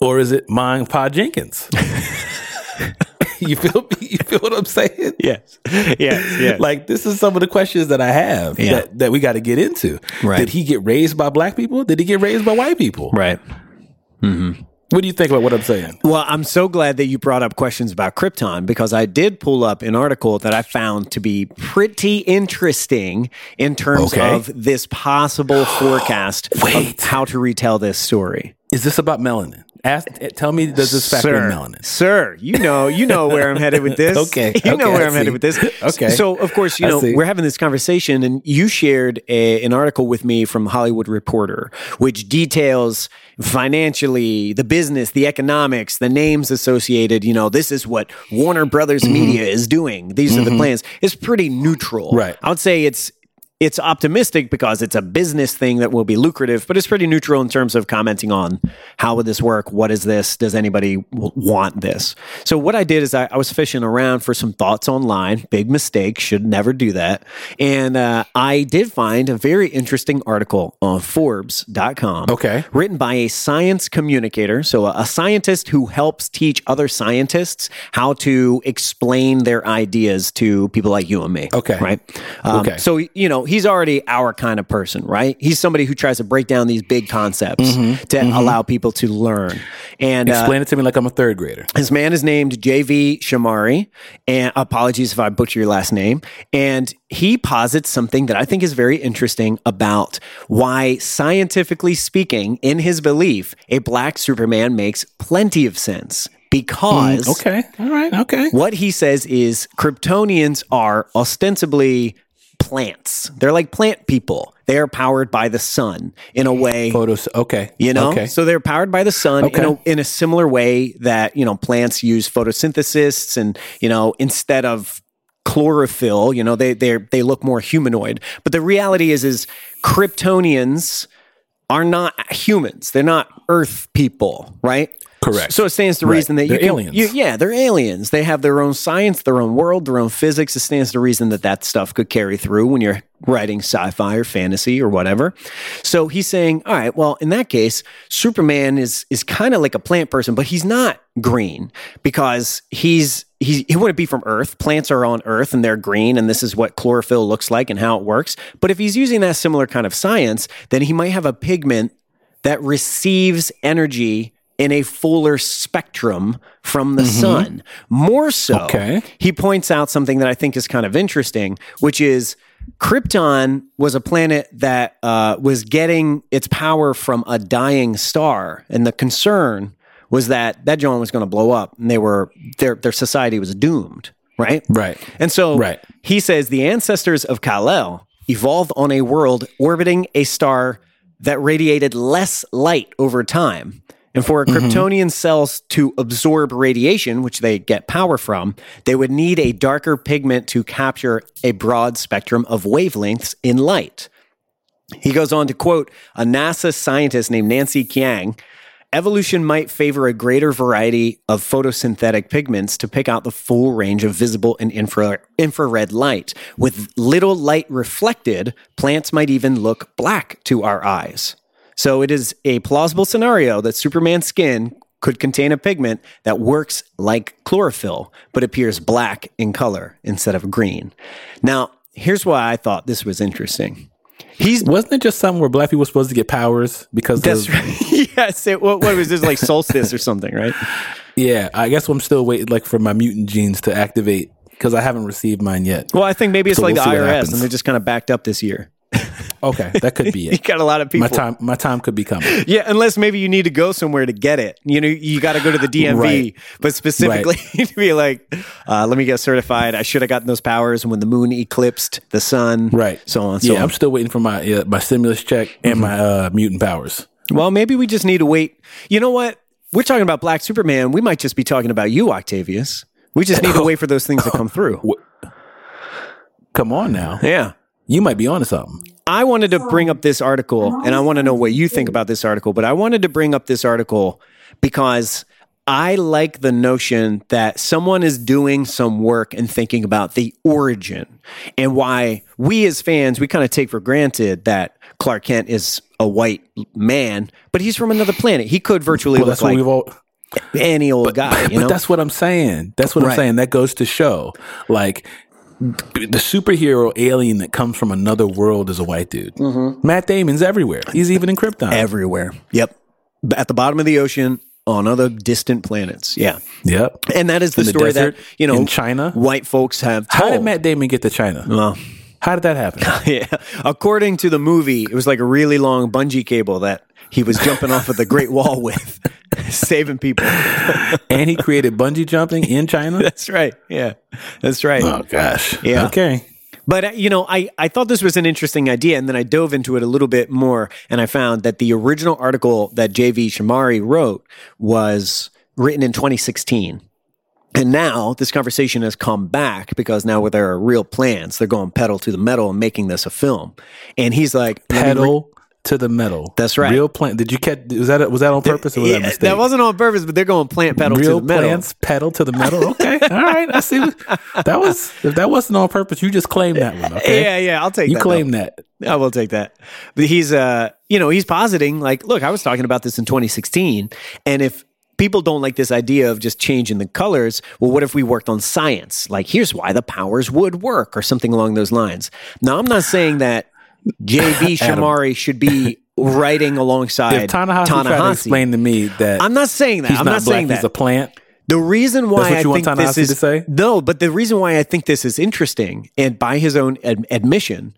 or is it Mon Pa Jenkins? you feel me? You feel what I'm saying? yes. Yes. Yes. Like this is some of the questions that I have Yeah. that, that we got to get into. Right. Did he get raised by black people? Did he get raised by white people? right. Mm-hmm. What do you think about what I'm saying? Well, I'm so glad that you brought up questions about Krypton because I did pull up an article that I found to be pretty interesting in terms Okay. of this possible forecast Wait. of how to retell this story. Is this about melanin? Ask, tell me, does this factor sir, in melanin? Sir, you know, you know where I'm headed with this. Okay, you okay, know where I I'm headed with this. Okay. So, of course, you know, we're having this conversation, and you shared a, an article with me from Hollywood Reporter, which details financially the business, the economics, the names associated. You know, this is what Warner Brothers Mm-hmm. Media is doing. These are the plans. It's pretty neutral, Right. I would say it's it's optimistic because it's a business thing that will be lucrative, but it's pretty neutral in terms of commenting on how would this work? What is this? Does anybody w- want this? So what I did is I, I was fishing around for some thoughts online. Big mistake. Should never do that. And uh, I did find a very interesting article on Forbes.com. Okay. Written by a science communicator. So a, a scientist who helps teach other scientists how to explain their ideas to people like you and me. Okay. Right. Um, Okay. So, you know, he's already our kind of person, right? He's somebody who tries to break down these big concepts mm-hmm. to mm-hmm. allow people to learn. And uh, Explain it to me like I'm a third grader. his man is named JV Chamary, and apologies if I butcher your last name. And he posits something that I think is very interesting about why, scientifically speaking, in his belief, a black Superman makes plenty of sense. Because mm, Okay. All right. Okay. what he says is Kryptonians are ostensibly plants. They're like plant people. They are powered by the sun in a way. Photos. Okay. You know, Okay. so they're powered by the sun in, a, in a similar way that you know plants use photosynthesis, and you know instead of chlorophyll. You know, they they they look more humanoid. But the reality is, is Kryptonians are not humans. They're not Earth people, right? Correct. So it stands to Right. reason that you They're can, aliens. you- yeah, they're aliens. They have their own science, their own world, their own physics. It stands to reason that that stuff could carry through when you're writing sci-fi or fantasy or whatever. So he's saying, all right, well, in that case, Superman is is kind of like a plant person, but he's not green because he's he's he wouldn't be from Earth. Plants are on Earth and they're green, and this is what chlorophyll looks like and how it works. But if he's using that similar kind of science, then he might have a pigment that receives energy in a fuller spectrum from the sun. More so, Okay. he points out something that I think is kind of interesting, which is Krypton was a planet that uh, was getting its power from a dying star, and the concern was that that John was going to blow up, and they were their their society was doomed. Right, Right. and so Right. he says the ancestors of Kal-El evolved on a world orbiting a star that radiated less light over time. And for a mm-hmm. Kryptonian cells to absorb radiation, which they get power from, they would need a darker pigment to capture a broad spectrum of wavelengths in light. He goes on to quote a NASA scientist named Nancy Kiang Evolution might favor a greater variety of photosynthetic pigments to pick out the full range of visible and infra- infrared light. With little light reflected, plants might even look black to our eyes. So it is a plausible scenario that Superman's skin could contain a pigment that works like chlorophyll, but appears black in color instead of green. Now, here's why I thought this was interesting. He's Wasn't it just something where black people were supposed to get powers because that's of, right. yes. It, what, what was this like solstice or something, right? yeah, I guess I'm still waiting like for my mutant genes to activate because I haven't received mine yet. Well, I think maybe it's So like we'll the IRS, and they're just kind of backed up this year. Okay, that could be it. You got a lot of people. My time, my time could be coming. Yeah, unless maybe you need to go somewhere to get it. You know, you got to go to the DMV, Right. but specifically to be like, uh, let me get certified. I should have gotten those powers when the moon eclipsed the sun. Right. So on so yeah, on. I'm still waiting for my uh, my stimulus check and my uh, mutant powers. Well, maybe we just need to wait. You know what? We're talking about Black Superman. We might just be talking about you, Octavius. We just need to wait for those things to come through. Come on now, Yeah. you might be onto something. I wanted to bring oh. up this article, oh, and I want to know what you think about this article, but I wanted to bring up this article because I like the notion that someone is doing some work and thinking about the origin and why we as fans, we kind of take for granted that Clark Kent is a white man, but he's from another planet. He could virtually Well, look that's what like we've all. any old guy, you but know? that's what I'm saying. That's what Right. I'm saying. That goes to show, like, the superhero alien that comes from another world is a white dude. Mm-hmm. Matt Damon's everywhere. He's even in Krypton. Everywhere. Yep. At the bottom of the ocean, on other distant planets. Yeah. yep. And that is the the story desert, that, you know, in China. white folks have How did Matt Damon get to China? Well, How did that happen? yeah. According to the movie, it was like a really long bungee cable that he was jumping off of the Great Wall with, saving people. and he created bungee jumping in China. That's right. Yeah. That's right. Oh gosh. Yeah. Okay. But uh, you know, I, I thought this was an interesting idea, and then I dove into it a little bit more, and I found that the original article that J.V. Chamary wrote was written in 2016. And now this conversation has come back because now there are real plans, they're going pedal to the metal and making this a film. And he's like, Pedal to the metal. That's right. Real plant. Did you catch? Was that was that on purpose or was that a Yeah, mistake? that wasn't on purpose, but they're going plant pedal Real to the metal. plants pedal to the metal. Okay. All right. I see. That was if that wasn't on purpose, you just claim that one. Okay. Yeah, yeah, I'll take that. You that. claim though. that. I will take that. But he's uh you know, he's positing like, look, I was talking about this in 2016 and if people don't like this idea of just changing the colors, well what if we worked on science? Like here's why the powers would work or something along those lines. Now, I'm not saying that JV Adam. Chamary should be writing alongside If Ta-Nehisi to explain to me that I'm not saying that. he's I'm not, not, black, saying he's a plant. The reason why I think this is to say? no, but the reason why I think this is interesting, and by his own ad- admission,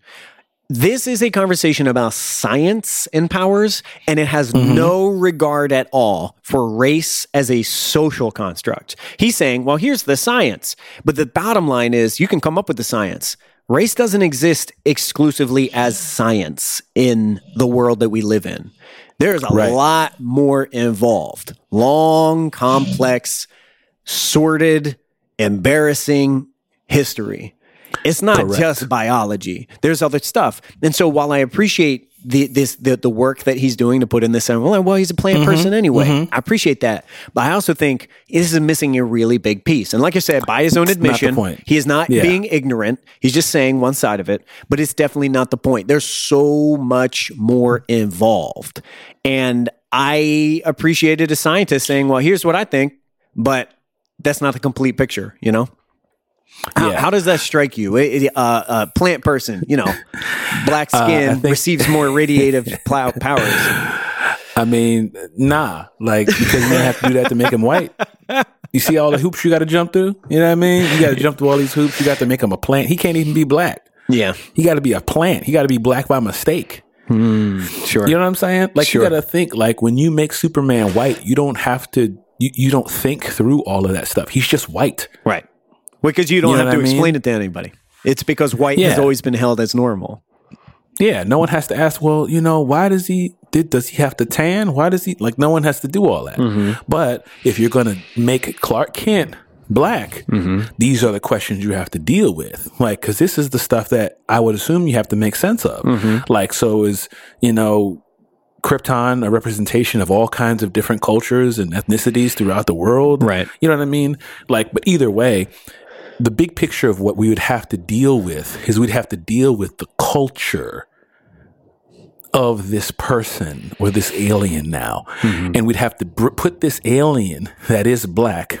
this is a conversation about science and powers, and it has Mm-hmm. no regard at all for race as a social construct. He's saying, well, here's the science, but the bottom line is you can come up with the science. Race doesn't exist exclusively as science in the world that we live in. There's a Right. lot more involved. Long, complex, sordid, embarrassing history It's not Correct. just biology. There's other stuff. And so while I appreciate the this the, the work that he's doing to put in this well, well he's a plant person anyway. I appreciate that. But I also think this is missing a really big piece. And like I said, by his own admission, he is not Yeah. being ignorant. He's just saying one side of it, but it's definitely not the point. There's so much more involved. And I appreciated a scientist saying, "Well, here's what I think," but that's not the complete picture, you know? How, Yeah. how does that strike you? A, a, a plant person, you know, black Uh, skin receives more radiative plow powers. I mean, nah, like because you don't have to do that to make him white. You see all the hoops you got to jump through. You know what I mean? You got to jump through all these hoops. You got to make him a plant. He can't even be black. Yeah, He got to be a plant. He got to be black by mistake. Hmm, sure. You know what I'm saying? Like Sure. you got to think like when you make Superman white, you don't have to. You, you don't think through all of that stuff. He's just white. right. Because you don't You know have to I mean? explain it to anybody. It's because white has always been held as normal. Yeah, no one has to ask. Well, you know, why does he? Did does he have to tan? Why does he? Like, no one has to do all that. Mm-hmm. But if you're gonna make Clark Kent black, mm-hmm. these are the questions you have to deal with. Like, because this is the stuff that I would assume you have to make sense of. Mm-hmm. Like, so is you know. Krypton, a representation of all kinds of different cultures and ethnicities throughout the world. Right. You know what I mean? Like, but either way, the big picture of what we would have to deal with is we'd have to deal with the culture of this person or this alien now. Mm-hmm. And we'd have to br- put this alien that is black,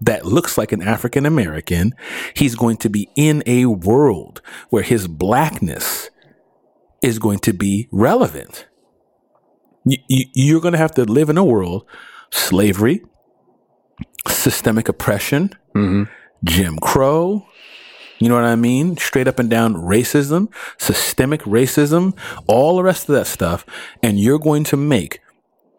that looks like an African American, he's going to be in a world where his blackness is going to be relevant. You, you're going to have to live in a world, slavery, systemic oppression, mm-hmm. Jim Crow, you know what I mean? Straight up and down racism, systemic racism, all the rest of that stuff. And you're going to make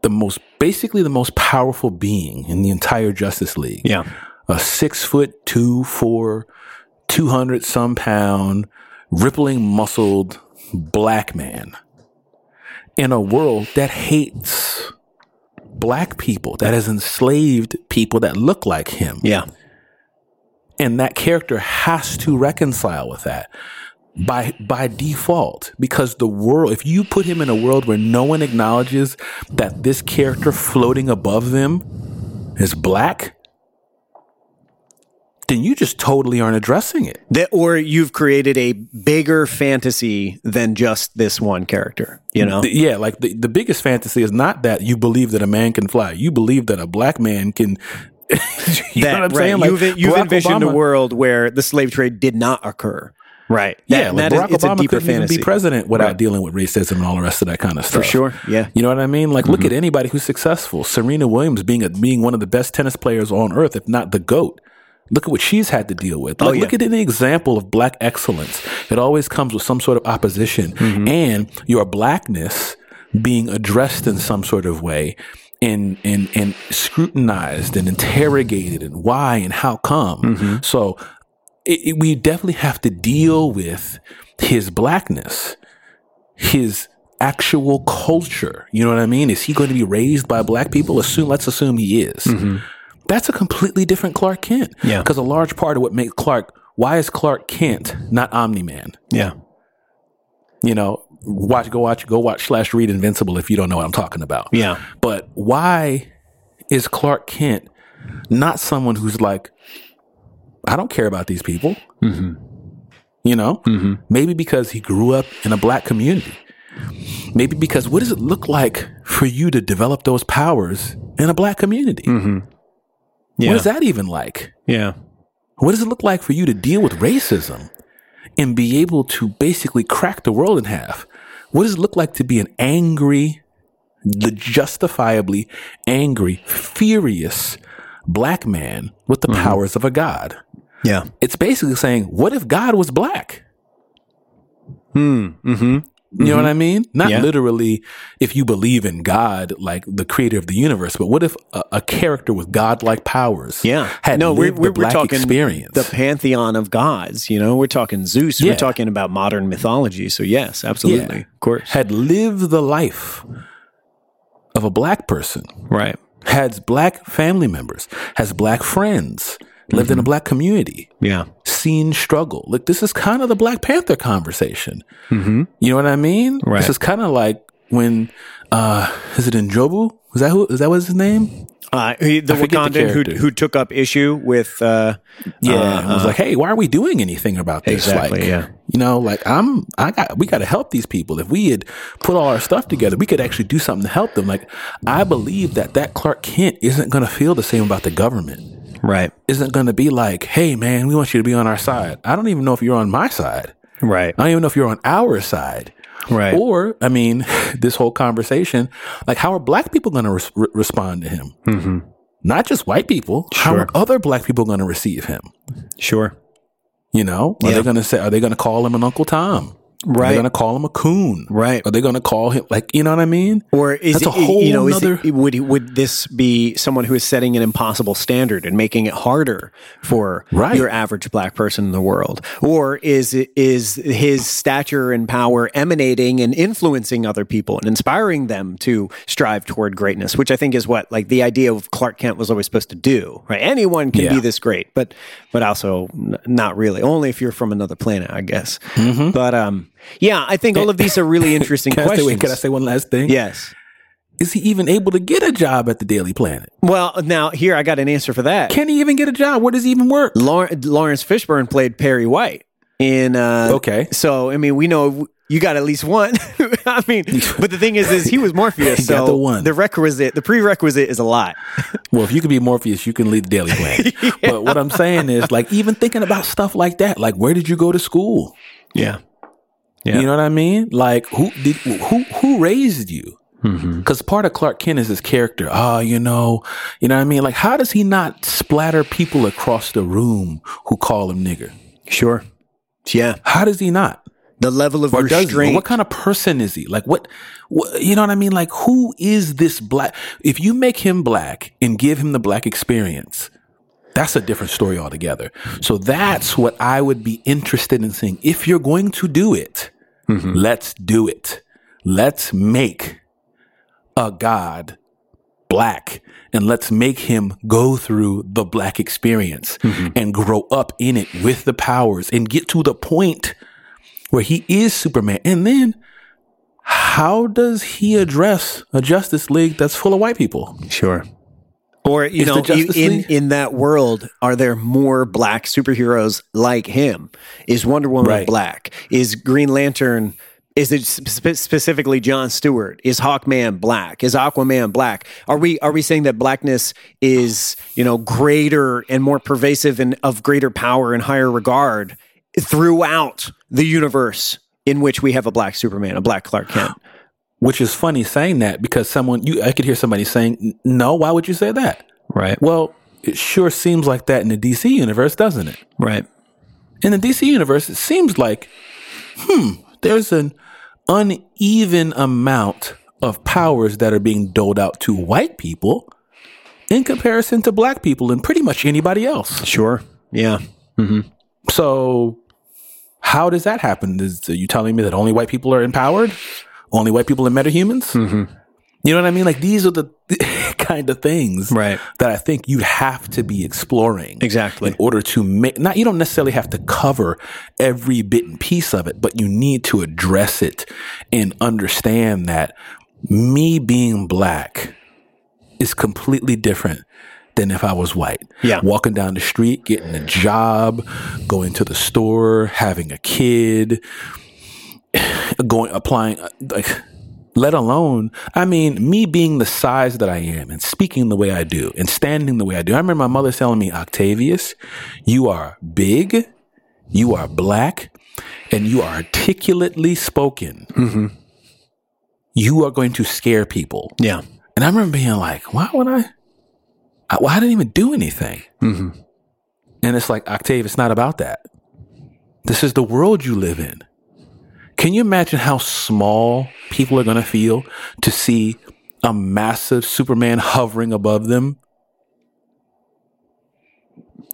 the most, basically the most powerful being in the entire Justice League. Yeah. A six foot two, four, 200 some pound, rippling muscled black man in a world that hates black people, that has enslaved people that look like him. Yeah. And that character has to reconcile with that by by default. Because the world if you put him in a world where no one acknowledges that this character floating above them is black then you just totally aren't addressing it. That, or you've created a bigger fantasy than just this one character, you know? The- yeah like the, the biggest fantasy is not that you believe that a man can fly. You believe that a black man can you know that, what i'm right. saying Like, you've you've envisioned Obama- a world where the slave trade did not occur. Right. That- yeah, like that is- Barack it's a Obama deeper couldn't even be president without Right. dealing with racism and all the rest of that kind of stuff. For sure. Yeah. You know what I mean? Like, Mm-hmm. look at anybody who's successful. Serena Williams being a, being one of the best tennis players on earth, if not the goat. Look at what she's had to deal with. Like, Oh, yeah. Look at any example of black excellence. It always comes with some sort of opposition Mm-hmm. and your blackness being addressed in some sort of way and and and scrutinized and interrogated and why and how come. Mm-hmm. So it, it- we definitely have to deal with his blackness, his actual culture. You know what I mean? Is he going to be raised by black people? Assume, let's assume he is. That's a completely different Clark Kent. Yeah. Because a large part of what makes Clark, why is Clark Kent not Omni Man? Yeah. You know, watch, go watch, go watch slash read Invincible if you don't know what I'm talking about. Yeah. But why is Clark Kent not someone who's like, I don't care about these people? Mm-hmm. You know, mm-hmm. maybe because he grew up in a black community. Maybe because what does it look like for you to develop those powers in a black community? Yeah. What is that even like? Yeah. What does it look like for you to deal with racism and be able to basically crack the world in half? What does it look like to be an angry, the justifiably angry, furious black man with the powers of a god? Yeah. It's basically saying, what if God was black? Hmm. Mm-hmm. You know what mm-hmm. I mean? Not Yeah. literally if you believe in God, like the creator of the universe, but what if a, a character with godlike powers Yeah. had no, lived we're, the we're talking experience? the pantheon of gods. You know, we're talking Zeus. Yeah. We're talking about modern mythology. So yes, absolutely, Yeah. of course. had lived the life of a black person, Right. has black family members, has black friends, lived in a black community, Yeah. seen struggle. Like this is kind of the Black Panther conversation. You know what I mean? Right. This is kind of like when uh is it N'Jobu? Was that who is that was his name? Uh, he, the Wakandan who, who took up issue with uh, Yeah, uh, was like, "Hey, why are we doing anything about this?" Exactly, Like, yeah. you know, like I'm, I got, we got to help these people. If we had put all our stuff together, we could actually do something to help them. Like, I believe that that Clark Kent isn't going to feel the same about the government. Right, Isn't going to be like, "Hey, man, we want you to be on our side." I don't even know if you're on my side. right, I don't even know if you're on our side. right. Or, I mean, this whole conversation, like, how are black people going to re- respond to him? Mm-hmm. Not just white people. How are other black people going to receive him? sure. You know, are Yeah. they going to say? Are they going to call him an Uncle Tom? Are Right. they going to call him a coon? Right. Are they going to call him like you know what I mean? Or is That's it, a whole you know, is nother- it, would would this be someone who is setting an impossible standard and making it harder for Right. your average black person in the world? Or is it is his stature and power emanating and influencing other people and inspiring them to strive toward greatness, which I think is what like the idea of Clark Kent was always supposed to do, right? Anyone can Yeah. be this great, but but also n- not really. Only if you're from another planet, I guess. But um yeah, I think all of these are really interesting. Can I, say, questions. wait, can I say one last thing? Yes. Is he even able to get a job at the Daily Planet? Well, now here I got an answer for that. Can he even get a job? Where does he even work? Laurence Fishburne played Perry White in. Uh, Okay. So I mean, we know you got at least one. I mean, but the thing is, is he was Morpheus. He so got the one. the requisite, the prerequisite is a lot. Well, if you can be Morpheus, you can lead the Daily Planet. But what I'm saying is, like, even thinking about stuff like that, like, where did you go to school? Yeah. Yeah. You know what I mean? Like, who did who who raised you? Mm-hmm. Because part of Clark Kent is his character. Oh, you know, you know what I mean. Like, how does he not splatter people across the room who call him nigger? Sure. Yeah. How does he not? The level of Or does he? What kind of person is he? Like, what, what? You know what I mean? Like, who is this black? If you make him black and give him the black experience, that's a different story altogether. So that's what I would be interested in seeing. If you're going to do it, mm-hmm. let's do it. Let's make a God black and let's make him go through the black experience mm-hmm. and grow up in it with the powers and get to the point where he is Superman. And then how does he address a Justice League that's full of white people? Sure. Or you Is know, in in that world, are there more black superheroes like him? Is Wonder Woman Right. black? Is Green Lantern? Is it spe- specifically John Stewart? Is Hawkman black? Is Aquaman black? Are we are we saying that blackness is you know greater and more pervasive and of greater power and higher regard throughout the universe in which we have a black Superman, a black Clark Kent? Which is funny saying that because someone you I could hear somebody saying, "No, why would you say that?" Right. Well, it sure seems like that in the DC universe, doesn't it? Right. In the DC universe, it seems like, hmm, there's an uneven amount of powers that are being doled out to white people in comparison to black people and pretty much anybody else. Sure. Yeah. So, how does that happen? Is are you telling me that only white people are empowered? Only white people are metahumans? Mm-hmm. You know what I mean? Like these are the kind of things Right. that I think you have to be exploring Exactly. in order to make. Not you don't necessarily have to cover every bit and piece of it, but you need to address it and understand that me being black is completely different than if I was white. Yeah. Walking down the street, getting a job, going to the store, having a kid, going applying uh, like let alone I mean me being the size that I am and speaking the way I do and standing the way I do. I remember my mother telling me, "Octavius, you are big, you are black, and you are articulately spoken. You are going to scare people." Yeah. And I remember being like, why would I? I, well, I didn't even do anything. And it's like, Octave, it's not about that. This is the world you live in. Can you imagine how small people are going to feel to see a massive Superman hovering above them?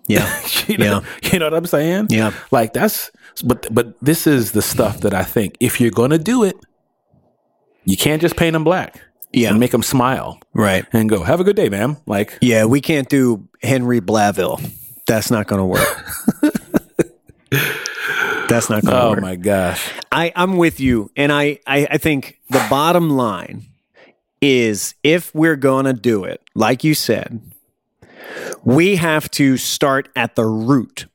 Yeah. you, know, you know what I'm saying? Yeah. Like that's, but, but this is the stuff that I think if you're going to do it, you can't just paint them black Yeah. and make them smile Right. and go, have a good day, ma'am. Like, Yeah, we can't do Henry Blaville. That's not going to work. That's not going to Oh work. my gosh. I, I'm with you. And I, I, I think the bottom line is if we're going to do it, like you said, we have to start at the root.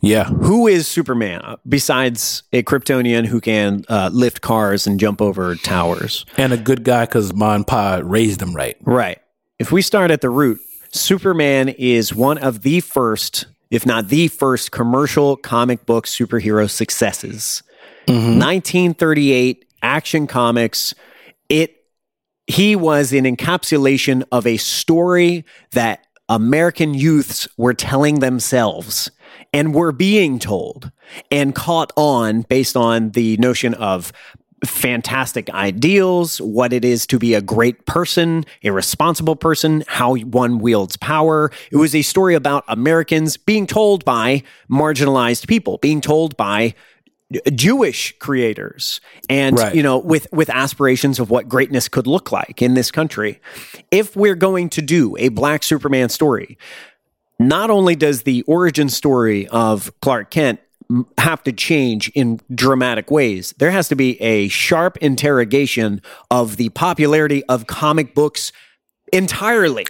Yeah. Who is Superman uh, besides a Kryptonian who can uh, lift cars and jump over towers? And a good guy because Ma and Pa raised him right. Right. If we start at the root, Superman is one of the first, if not the first, commercial comic book superhero successes. Mm-hmm. 1938 Action Comics. It he was an encapsulation of a story that American youths were telling themselves and were being told and caught on based on the notion of fantastic ideals, what it is to be a great person, a responsible person, how one wields power. It was a story about Americans being told by marginalized people, being told by Jewish creators and Right. you know with with aspirations of what greatness could look like in this country if we're going to do a black superman story not only does the origin story of Clark Kent have to change in dramatic ways, there has to be a sharp interrogation of the popularity of comic books entirely,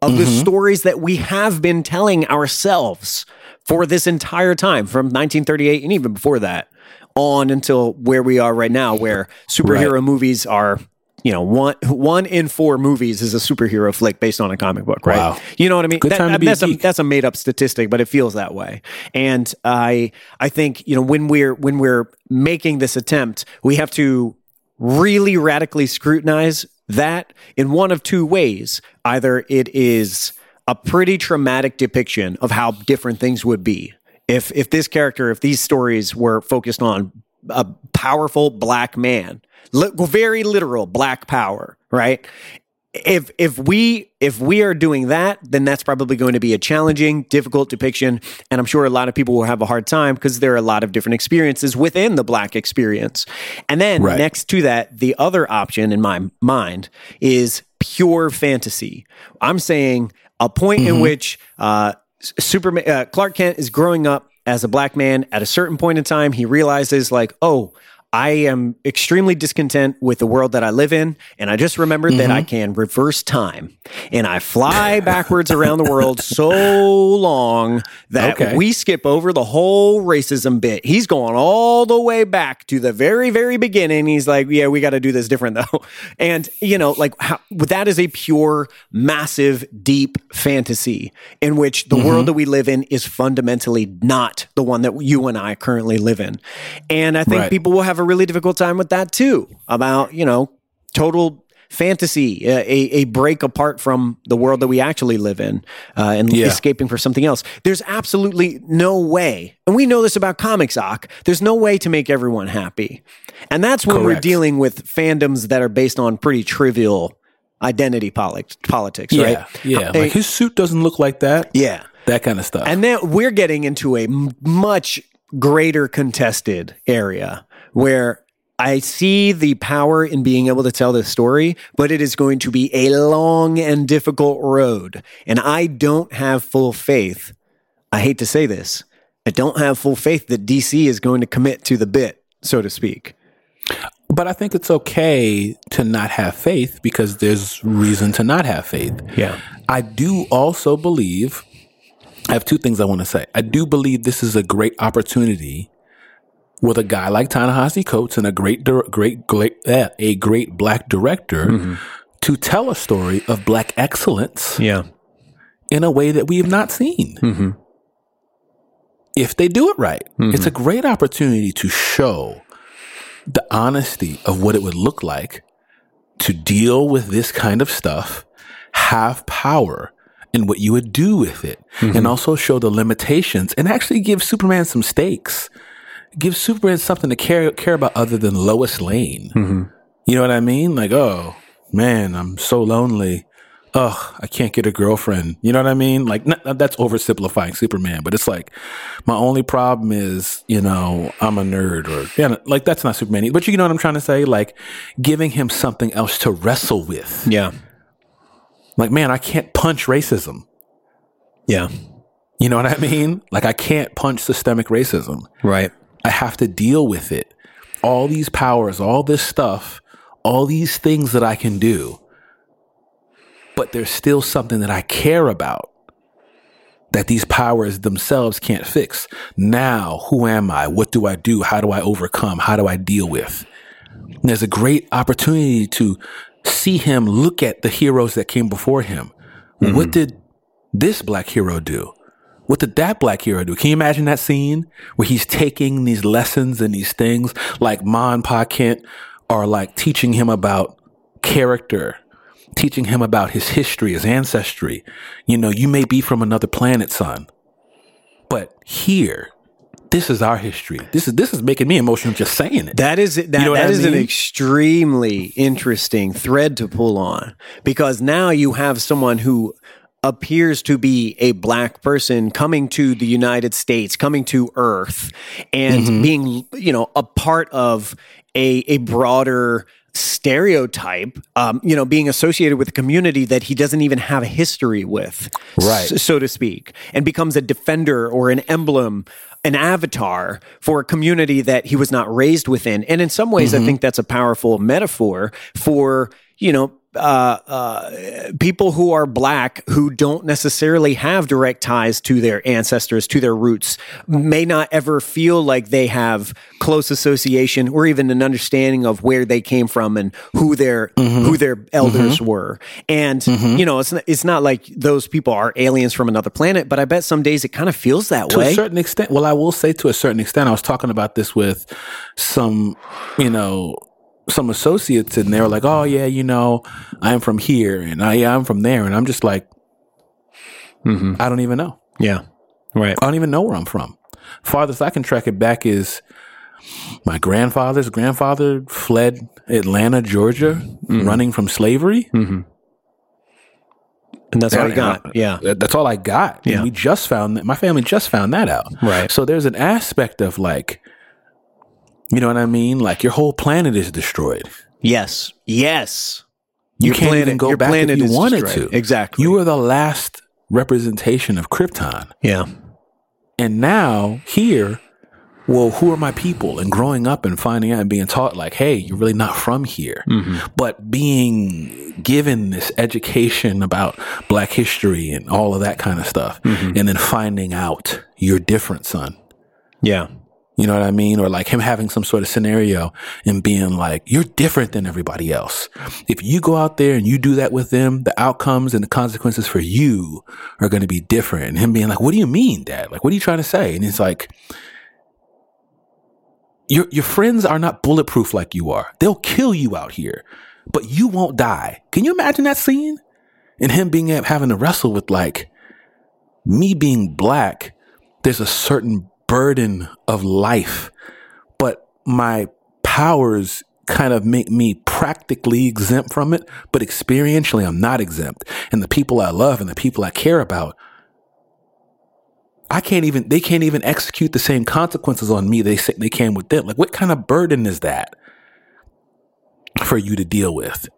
of the mm-hmm. stories that we have been telling ourselves for this entire time from 1938 and even before that on until where we are right now, where superhero Right. movies are. You know, one one in four movies is a superhero flick based on a comic book, right? Wow. You know what I mean? Good time to be that's a, geek. that's a made up statistic, but it feels that way. And I I think you know when we're when we're making this attempt, we have to really radically scrutinize that in one of two ways. Either it is a pretty traumatic depiction of how different things would be if if this character, if these stories were focused on a powerful black man, very literal black power, right? if if we if we are doing that, then that's probably going to be a challenging, difficult depiction, and I'm sure a lot of people will have a hard time because there are a lot of different experiences within the black experience. And then Right. next to that, the other option in my mind is pure fantasy. I'm saying a point in which uh, Superman uh, Clark Kent is growing up as a black man. At a certain point in time, he realizes like, oh. I am extremely discontent with the world that I live in. And I just remembered that I mm-hmm. can reverse time and I fly backwards around the world so long that Okay. we skip over the whole racism bit. He's going all the way back to the very, very beginning. He's like, yeah, we got to do this different though. And, you know, like how, that is a pure, massive, deep fantasy in which the world mm-hmm. that we live in is fundamentally not the one that you and I currently live in. And I think Right. people will have a really difficult time with that too about, you know, total fantasy, a, a break apart from the world that we actually live in uh, and Yeah. escaping for something else. There's absolutely no way, and we know this about comics, Ock, there's no way to make everyone happy. And that's when we're dealing with fandoms that are based on pretty trivial identity polit- politics, Yeah. right? Yeah. Like his suit doesn't look like that. yeah. That kind of stuff. And then we're getting into a m- much greater contested area where I see the power in being able to tell this story, but it is going to be a long and difficult road. And I don't have full faith. I hate to say this. I don't have full faith that DC is going to commit to the bit, so to speak. But I think it's okay to not have faith because there's reason to not have faith. Yeah. I do also believe, I have two things I want to say. I do believe this is a great opportunity with a guy like Ta-Nehisi Coates and a great, great, great, eh, a great black director mm-hmm. to tell a story of black excellence Yeah. in a way that we have not seen. Mm-hmm. If they do it right, mm-hmm. it's a great opportunity to show the honesty of what it would look like to deal with this kind of stuff, have power, and what you would do with it, and also show the limitations and actually give Superman some stakes. Give Superman something to care care about other than Lois Lane. Mm-hmm. You know what I mean? Like, oh man, I'm so lonely. Ugh, I can't get a girlfriend. You know what I mean? Like, not, that's oversimplifying Superman, but it's like my only problem is, you know, I'm a nerd, or yeah, like that's not Superman. But you know what I'm trying to say? Like, giving him something else to wrestle with. Yeah. Like, man, I can't punch racism. Yeah. You know what I mean? Like I can't punch systemic racism. Right. I have to deal with it. All these powers, all this stuff, all these things that I can do. But there's still something that I care about that these powers themselves can't fix. Now, who am I? What do I do? How do I overcome? How do I deal with? And there's a great opportunity to see him look at the heroes that came before him. Mm-hmm. What did this black hero do? What did that black hero do? Can you imagine that scene where he's taking these lessons and these things like Ma and Pa Kent are like teaching him about character, teaching him about his history, his ancestry. You know, you may be from another planet, son, but here, this is our history. This is this is making me emotional just saying it. That is that, you know that is mean? an extremely interesting thread to pull on because now you have someone who appears to be a black person coming to the United States, coming to Earth, and mm-hmm. being, you know, a part of a, a broader stereotype, um, you know, being associated with a community that he doesn't even have a history with, right. S- so to speak, and becomes a defender or an emblem an avatar for a community that he was not raised within. And in some ways, mm-hmm. I think that's a powerful metaphor for, you know, uh, uh, people who are black who don't necessarily have direct ties to their ancestors, to their roots, may not ever feel like they have close association or even an understanding of where they came from and who their mm-hmm. who their elders mm-hmm. were. And mm-hmm. you know, it's not, it's not like those people are aliens from another planet, but I bet some days it kind of feels that to way. To a certain extent. Well, I will say to a certain extent. I was talking about this with some, you know some associates and they were like, "Oh yeah, you know, I'm from here and I yeah, I'm from there," and I'm just like, mm-hmm. I don't even know. Yeah, right. I don't even know where I'm from. Farthest I can track it back is my grandfather's grandfather fled Atlanta, Georgia, mm-hmm. running from slavery. Mm-hmm. And that's all I got. yeah. That's all I got. Yeah. And we just found that my family just found that out. Right. So there's an aspect of like, you know what I mean? Like your whole planet is destroyed. Yes. Yes. You your can't planet, even go back if you wanted destroyed. to. Exactly. You were the last representation of Krypton. Yeah. And now here, well, who are my people? And growing up and finding out and being taught like, hey, you're really not from here. Mm-hmm. But being given this education about black history and all of that kind of stuff. Mm-hmm. And then finding out you're different, son. Yeah. You know what I mean? Or like him having some sort of scenario and being like, you're different than everybody else. If you go out there and you do that with them, the outcomes and the consequences for you are going to be different. And him being like, what do you mean, dad? Like, what are you trying to say? And it's like, your, your friends are not bulletproof like you are. They'll kill you out here, but you won't die. Can you imagine that scene? And him being having to wrestle with like me being black. There's a certain burden of life, but my powers kind of make me practically exempt from it, but experientially I'm not exempt. And the people I love and the people I care about, I can't even, they can't even execute the same consequences on me they they can with them. Like, what kind of burden is that for you to deal with?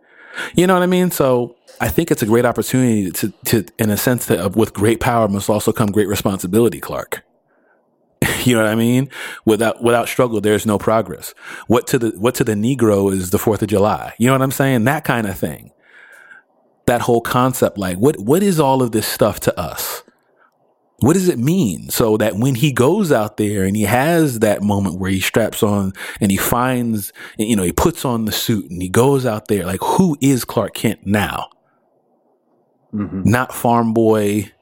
You know what I mean? So I think it's a great opportunity to, to in a sense that uh, with great power must also come great responsibility, Clark. You know what I mean? Without without struggle, there's no progress. What to the what to the Negro is the Fourth of July. You know what I'm saying? That kind of thing. That whole concept, like what what is all of this stuff to us? What does it mean? So that when he goes out there and he has that moment where he straps on and he finds, you know, he puts on the suit and he goes out there, like who is Clark Kent now? Mm-hmm. Not farm boy,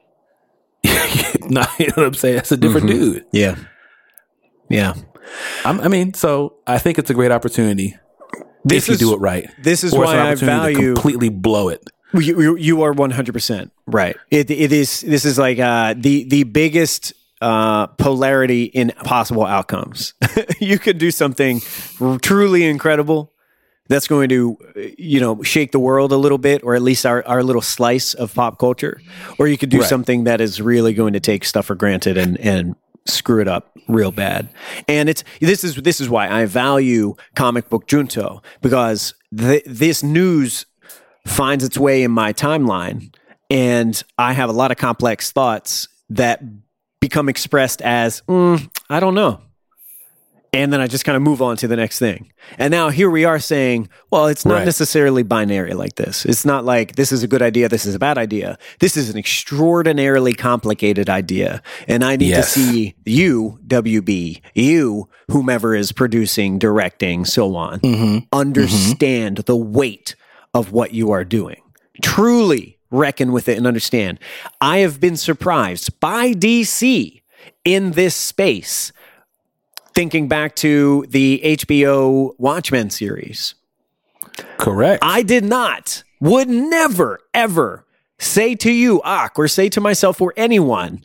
no, you know what I'm saying? That's a different mm-hmm. dude. Yeah. Yeah. I'm, i mean, so I think it's a great opportunity this if is, you do it right. This is why I value completely blow it. You, you, you are 100% right. It, it is, this is like, uh, the, the biggest, uh, polarity in possible outcomes. you could do something truly incredible that's going to you know shake the world a little bit or at least our, our little slice of pop culture or you could do right. something that is really going to take stuff for granted and and screw it up real bad and it's this is this is why i value comic book junto because th- this news finds its way in my timeline and i have a lot of complex thoughts that become expressed as, mm, I don't know. And then I just kind of move on to the next thing. And now here we are saying, well, it's not Right. necessarily binary like this. It's not like this is a good idea, this is a bad idea. This is an extraordinarily complicated idea. And I need Yes. to see you, WB, you, whomever is producing, directing, so on, mm-hmm. understand the weight of what you are doing. Truly reckon with it and understand. I have been surprised by DC in this space thinking back to the HBO Watchmen series. Correct. I did not, would never, ever say to you, Ak, or say to myself or anyone,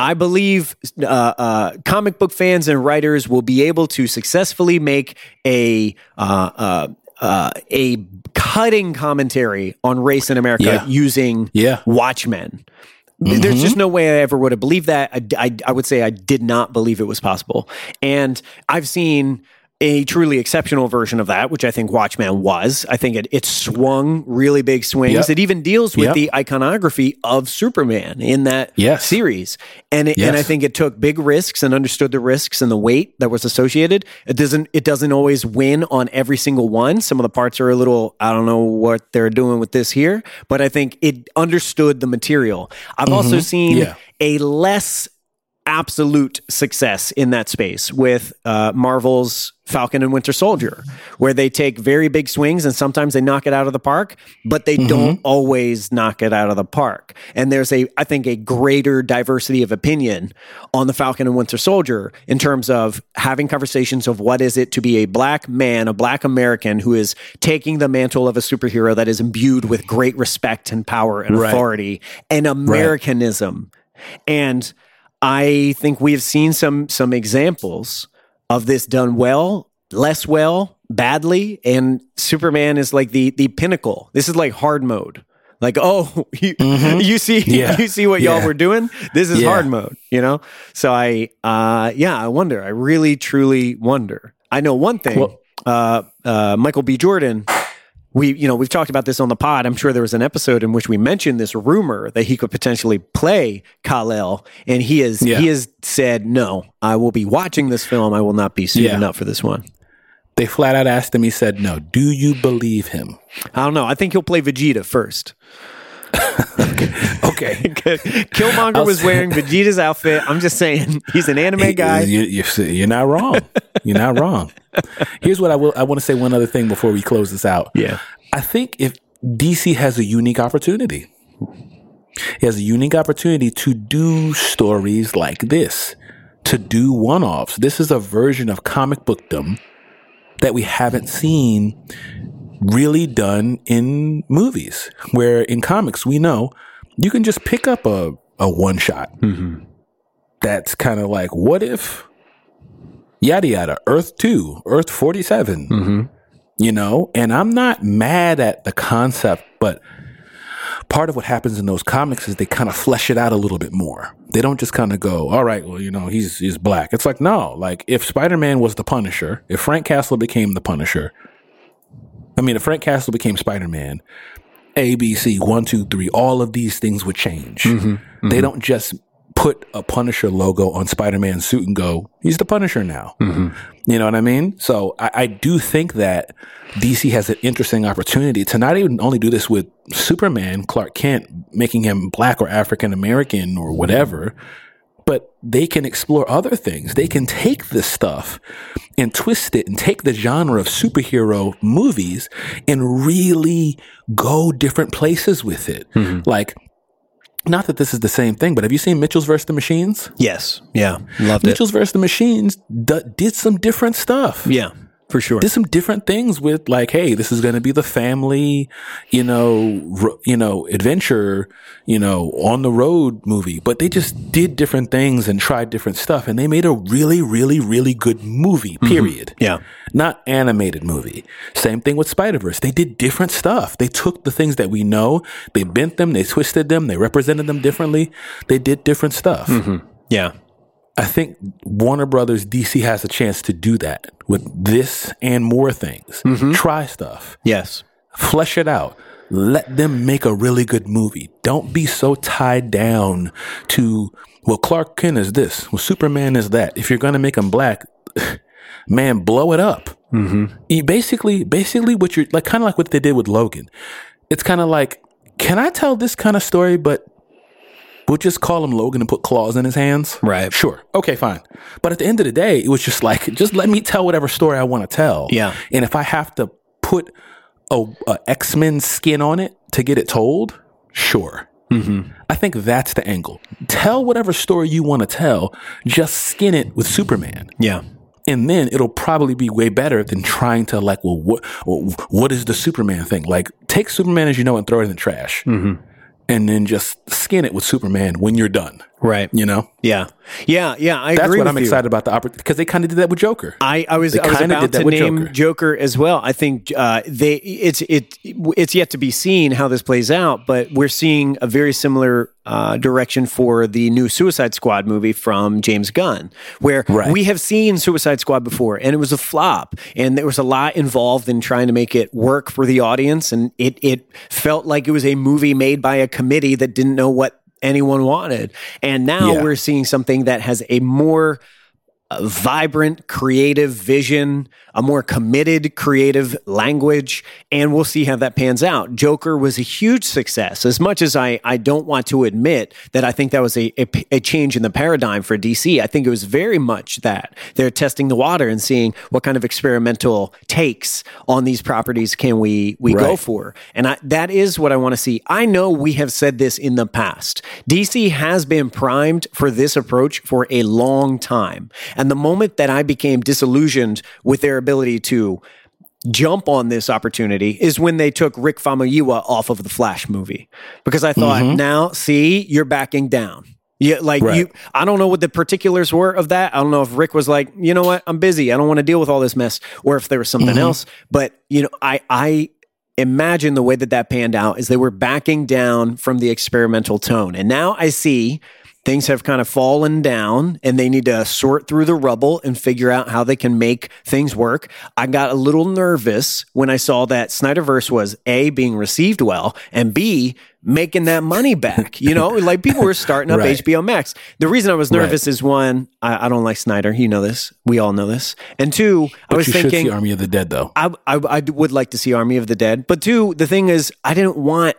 I believe uh, uh, comic book fans and writers will be able to successfully make a uh, uh, uh, a cutting commentary on race in America Yeah. using Yeah. Watchmen. There's just mm-hmm. no way I ever would have believed that. I, I, I would say I did not believe it was possible. And I've seen a truly exceptional version of that, which I think Watchmen was. I think it, it swung really big swings. Yep. It even deals with Yep. the iconography of Superman in that Yes. series. And it, and I think it took big risks and understood the risks and the weight that was associated. It doesn't it doesn't always win on every single one. Some of the parts are a little I don't know what they're doing with this here, but I think it understood the material. I've also mm-hmm. seen Yeah. a less absolute success in that space with uh, Marvel's Falcon and Winter Soldier, where they take very big swings and sometimes they knock it out of the park, but they don't always knock it out of the park. And there's a, I think, a greater diversity of opinion on the Falcon and Winter Soldier in terms of having conversations of what is it to be a black man, a black American who is taking the mantle of a superhero that is imbued with great respect and power and Right. authority and Americanism. And I think we have seen some some examples of this done well, less well, badly, and Superman is like the the pinnacle. This is like hard mode. Like, oh, you, you see, Mm-hmm. Yeah. you see what y'all were doing. This is Yeah. hard mode, you know. So I, uh, yeah, I wonder. I really, truly wonder. I know one thing. Well- uh, uh, Michael B. Jordan we you know we've talked about this on the pod i'm sure there was an episode in which we mentioned this rumor that he could potentially play kal-el and he has Yeah. he has said no i will be watching this film i will not be suiting Yeah. up for this one they flat out asked him. He said, "No." Do you believe him? i don't know i think he'll play vegeta first Okay. killmonger I'll was wearing vegeta's outfit i'm just saying he's an anime guy You, you, you're not wrong. You're not wrong. Here's what I will. I want to say one other thing before we close this out. yeah I think if DC has a unique opportunity, he has a unique opportunity to do stories like this, to do one offs. This is a version of comic bookdom that we haven't seen really done in movies, where in comics, we know you can just pick up a, a one shot. Mm-hmm. That's kind of like, what if yada yada, Earth 2, Earth 47 mm-hmm. you know? And i'm not mad at the concept but part of what happens in those comics is they kind of flesh it out a little bit more. They don't just kind of go all right well you know he's he's black. It's like no like if spider-man was the punisher if frank castle became the punisher i mean if frank castle became spider-man a b c one two three all of these things would change. Mm-hmm, they mm-hmm. don't just put a punisher logo on spider-man's suit and go he's the punisher now. Mm-hmm. You know what I mean? So I, I do think that DC has an interesting opportunity to not even only do this with Superman, Clark Kent, making him black or African American or whatever, but they can explore other things. They can take this stuff and twist it and take the genre of superhero movies and really go different places with it. Mm-hmm. Like, not that this is the same thing, but have you seen Mitchells versus the Machines? yes yeah loved it Mitchells versus the Machines d- did some different stuff. yeah for sure Did some different things with like, hey, this is going to be the family, you know, ro- you know, adventure, you know, on the road movie. But they just did different things and tried different stuff, and they made a really, really, really good movie. Mm-hmm. Period. yeah Not animated movie. Same thing with Spider Verse. They did different stuff. They took the things that we know, they bent them, they twisted them, they represented them differently. They did different stuff. Mm-hmm. yeah I think Warner Brothers DC has a chance to do that with this and more things. Try stuff, yes flesh it out, let them make a really good movie. Don't be so tied down to, well, Clark Kent is this, well, Superman is that. If you're going to make him black, man, blow it up. Mm-hmm. You basically, basically, what you're like, kind of like what they did with Logan. It's kind of like, can I tell this kind of story, but we'll just call him Logan and put claws in his hands? Right. Sure. Okay, fine. But at the end of the day, it was just like, just let me tell whatever story I want to tell. Yeah. And if I have to put a, a X Men skin on it to get it told, sure. Mm-hmm. I think that's the angle. Tell whatever story you want to tell, just skin it with Superman. Yeah. And then it'll probably be way better than trying to like, well, what, what is the Superman thing? Like, take Superman as you know and throw it in the trash, mm-hmm. And then just skin it with Superman when you're done. Right. You know. Yeah. Yeah. Yeah. I That's agree. what I'm you. excited about the opportunity because they kind of did that with Joker. I, I was They I was about did that to name Joker. Joker. as well. I think uh, they it's it it's yet to be seen how this plays out, but we're seeing a very similar uh, direction for the new Suicide Squad movie from James Gunn, where Right. we have seen Suicide Squad before, and it was a flop, and there was a lot involved in trying to make it work for the audience, and it it felt like it was a movie made by a committee that didn't know what anyone wanted, and now Yeah. we're seeing something that has a more a vibrant, creative vision, a more committed, creative language, and we'll see how that pans out. Joker was a huge success. As much as I, I don't want to admit that I think that was a, a, a change in the paradigm for DC, I think it was very much that. They're testing the water and seeing what kind of experimental takes on these properties can we, we go for. And I, that is what I want to see. I know we have said this in the past. DC has been primed for this approach for a long time. And the moment that I became disillusioned with their ability to jump on this opportunity is when they took Rick Famuyiwa off of the Flash movie. Because I thought, mm-hmm. now, see, you're backing down. Yeah, like Right. you, I don't know what the particulars were of that. I don't know if Rick was like, you know what, I'm busy. I don't want to deal with all this mess, or if there was something mm-hmm. else. But you know, I, I imagine the way that that panned out is they were backing down from the experimental tone, and now I see things have kind of fallen down, and they need to sort through the rubble and figure out how they can make things work. I got a little nervous when I saw that Snyderverse was a being received well, and b making that money back. You know, like people were starting up Right. HBO Max. The reason I was nervous is one, I, I don't like Snyder. You know this. We all know this. And two, I was thinking Army of the Dead though. I, I I would like to see Army of the Dead, but two, the thing is, I didn't want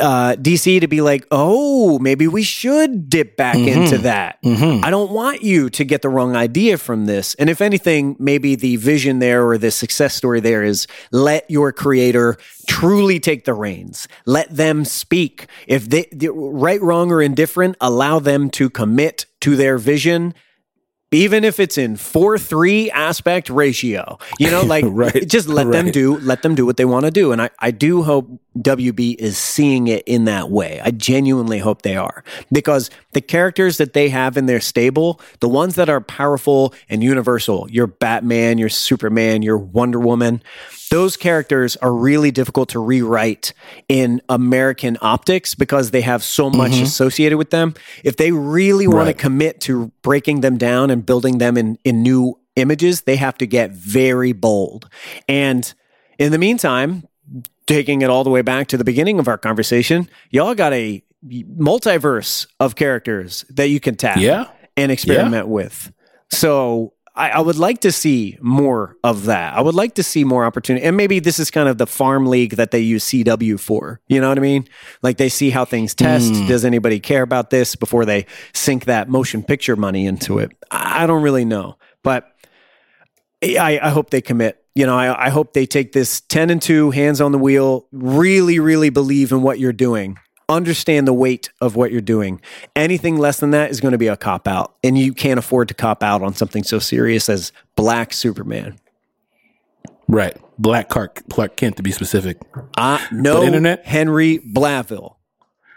uh, DC to be like, oh, maybe we should dip back into that. I don't want you to get the wrong idea from this. And if anything, maybe the vision there or the success story there is let your creator truly take the reins. Let them speak. If they, they right, wrong, or indifferent, allow them to commit to their vision even if it's in 4-3 aspect ratio you know like Right. just let them do let them do what they want to do. And I, I do hope wb is seeing it in that way. I genuinely hope they are. Because the characters that they have in their stable the ones that are powerful and universal your batman your superman your wonder woman those characters are really difficult to rewrite in American optics because they have so much mm-hmm. associated with them. If they really want to commit to breaking them down and building them in, in new images, they have to get very bold. And in the meantime, taking it all the way back to the beginning of our conversation, y'all got a multiverse of characters that you can tap Yeah. and experiment with. So I, I would like to see more of that. I would like to see more opportunity. And maybe this is kind of the farm league that they use CW for. You know what I mean? Like they see how things test. Hmm. Does anybody care about this before they sink that motion picture money into it? I I don't really know. But I, I hope they commit. You know, I, I hope they take this 10 and 2, hands on the wheel, really, really believe in what you're doing, understand the weight of what you're doing. Anything less than that is going to be a cop out. And you can't afford to cop out on something so serious as Black Superman. Right. Black Clark, Clark Kent to be specific. Uh, no But internet? Henry Blaville.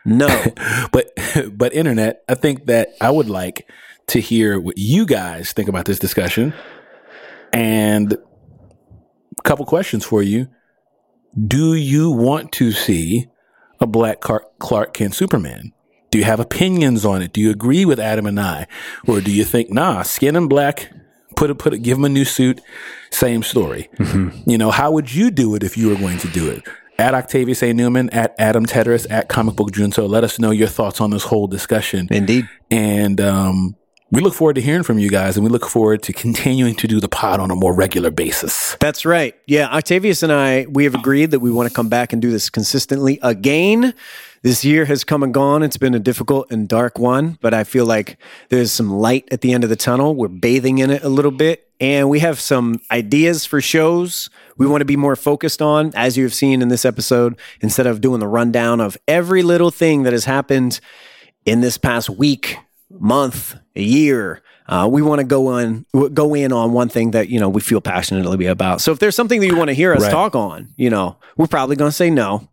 No. But but internet, I think that I would like to hear what you guys think about this discussion. And a couple questions for you. Do you want to see a black Clark, Clark Kent Superman? Do you have opinions on it? Do you agree with Adam and I? Or do you think, nah, skin him black, put it, put it, give him a new suit, same story? You know, how would you do it if you were going to do it? at Octavius A. Newman, at Adam Teteris, at Comic Book Junto. Let us know your thoughts on this whole discussion. Indeed. And um, we look forward to hearing from you guys and we look forward to continuing to do the pod on a more regular basis. That's right. Yeah, Octavius and I, we have agreed that we want to come back and do this consistently again. This year has come and gone. It's been a difficult and dark one, but I feel like there's some light at the end of the tunnel. We're bathing in it a little bit, and we have some ideas for shows we want to be more focused on, as you have seen in this episode, instead of doing the rundown of every little thing that has happened in this past week, month, a year. Uh, we want to go on, go in on one thing that you know we feel passionately about. So if there's something that you want to hear us Right. talk on, you know, we're probably going to say no,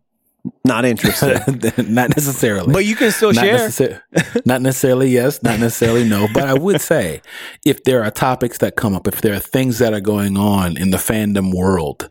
not interested. not necessarily. but you can still not, share. necessar- not necessarily yes, not necessarily no. But I would say if there are topics that come up, if there are things that are going on in the fandom world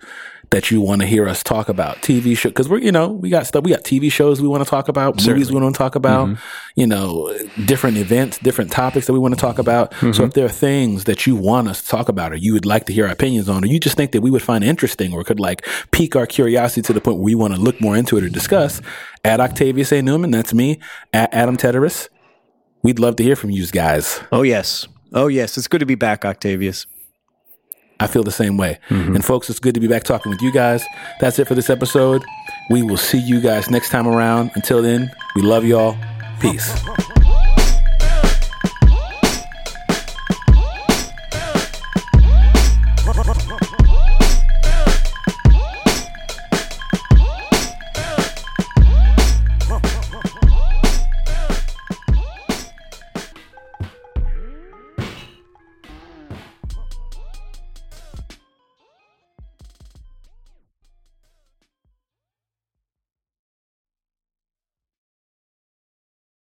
that you want to hear us talk about, TV show, because we're, you know, we got stuff, we got TV shows we want to talk about, movies we want to talk about, Mm-hmm. you know, different events, different topics that we want to talk about. Mm-hmm. So if there are things that you want us to talk about or you would like to hear our opinions on, or you just think that we would find interesting or could like pique our curiosity to the point where we want to look more into it or discuss, at Octavius A. Newman, that's me, at Adam Teteris. We'd love to hear from you guys. oh yes, oh yes, it's good to be back, Octavius. I feel the same way. Mm-hmm. And folks, it's good to be back talking with you guys. That's it for this episode. We will see you guys next time around. Until then, we love y'all. Peace.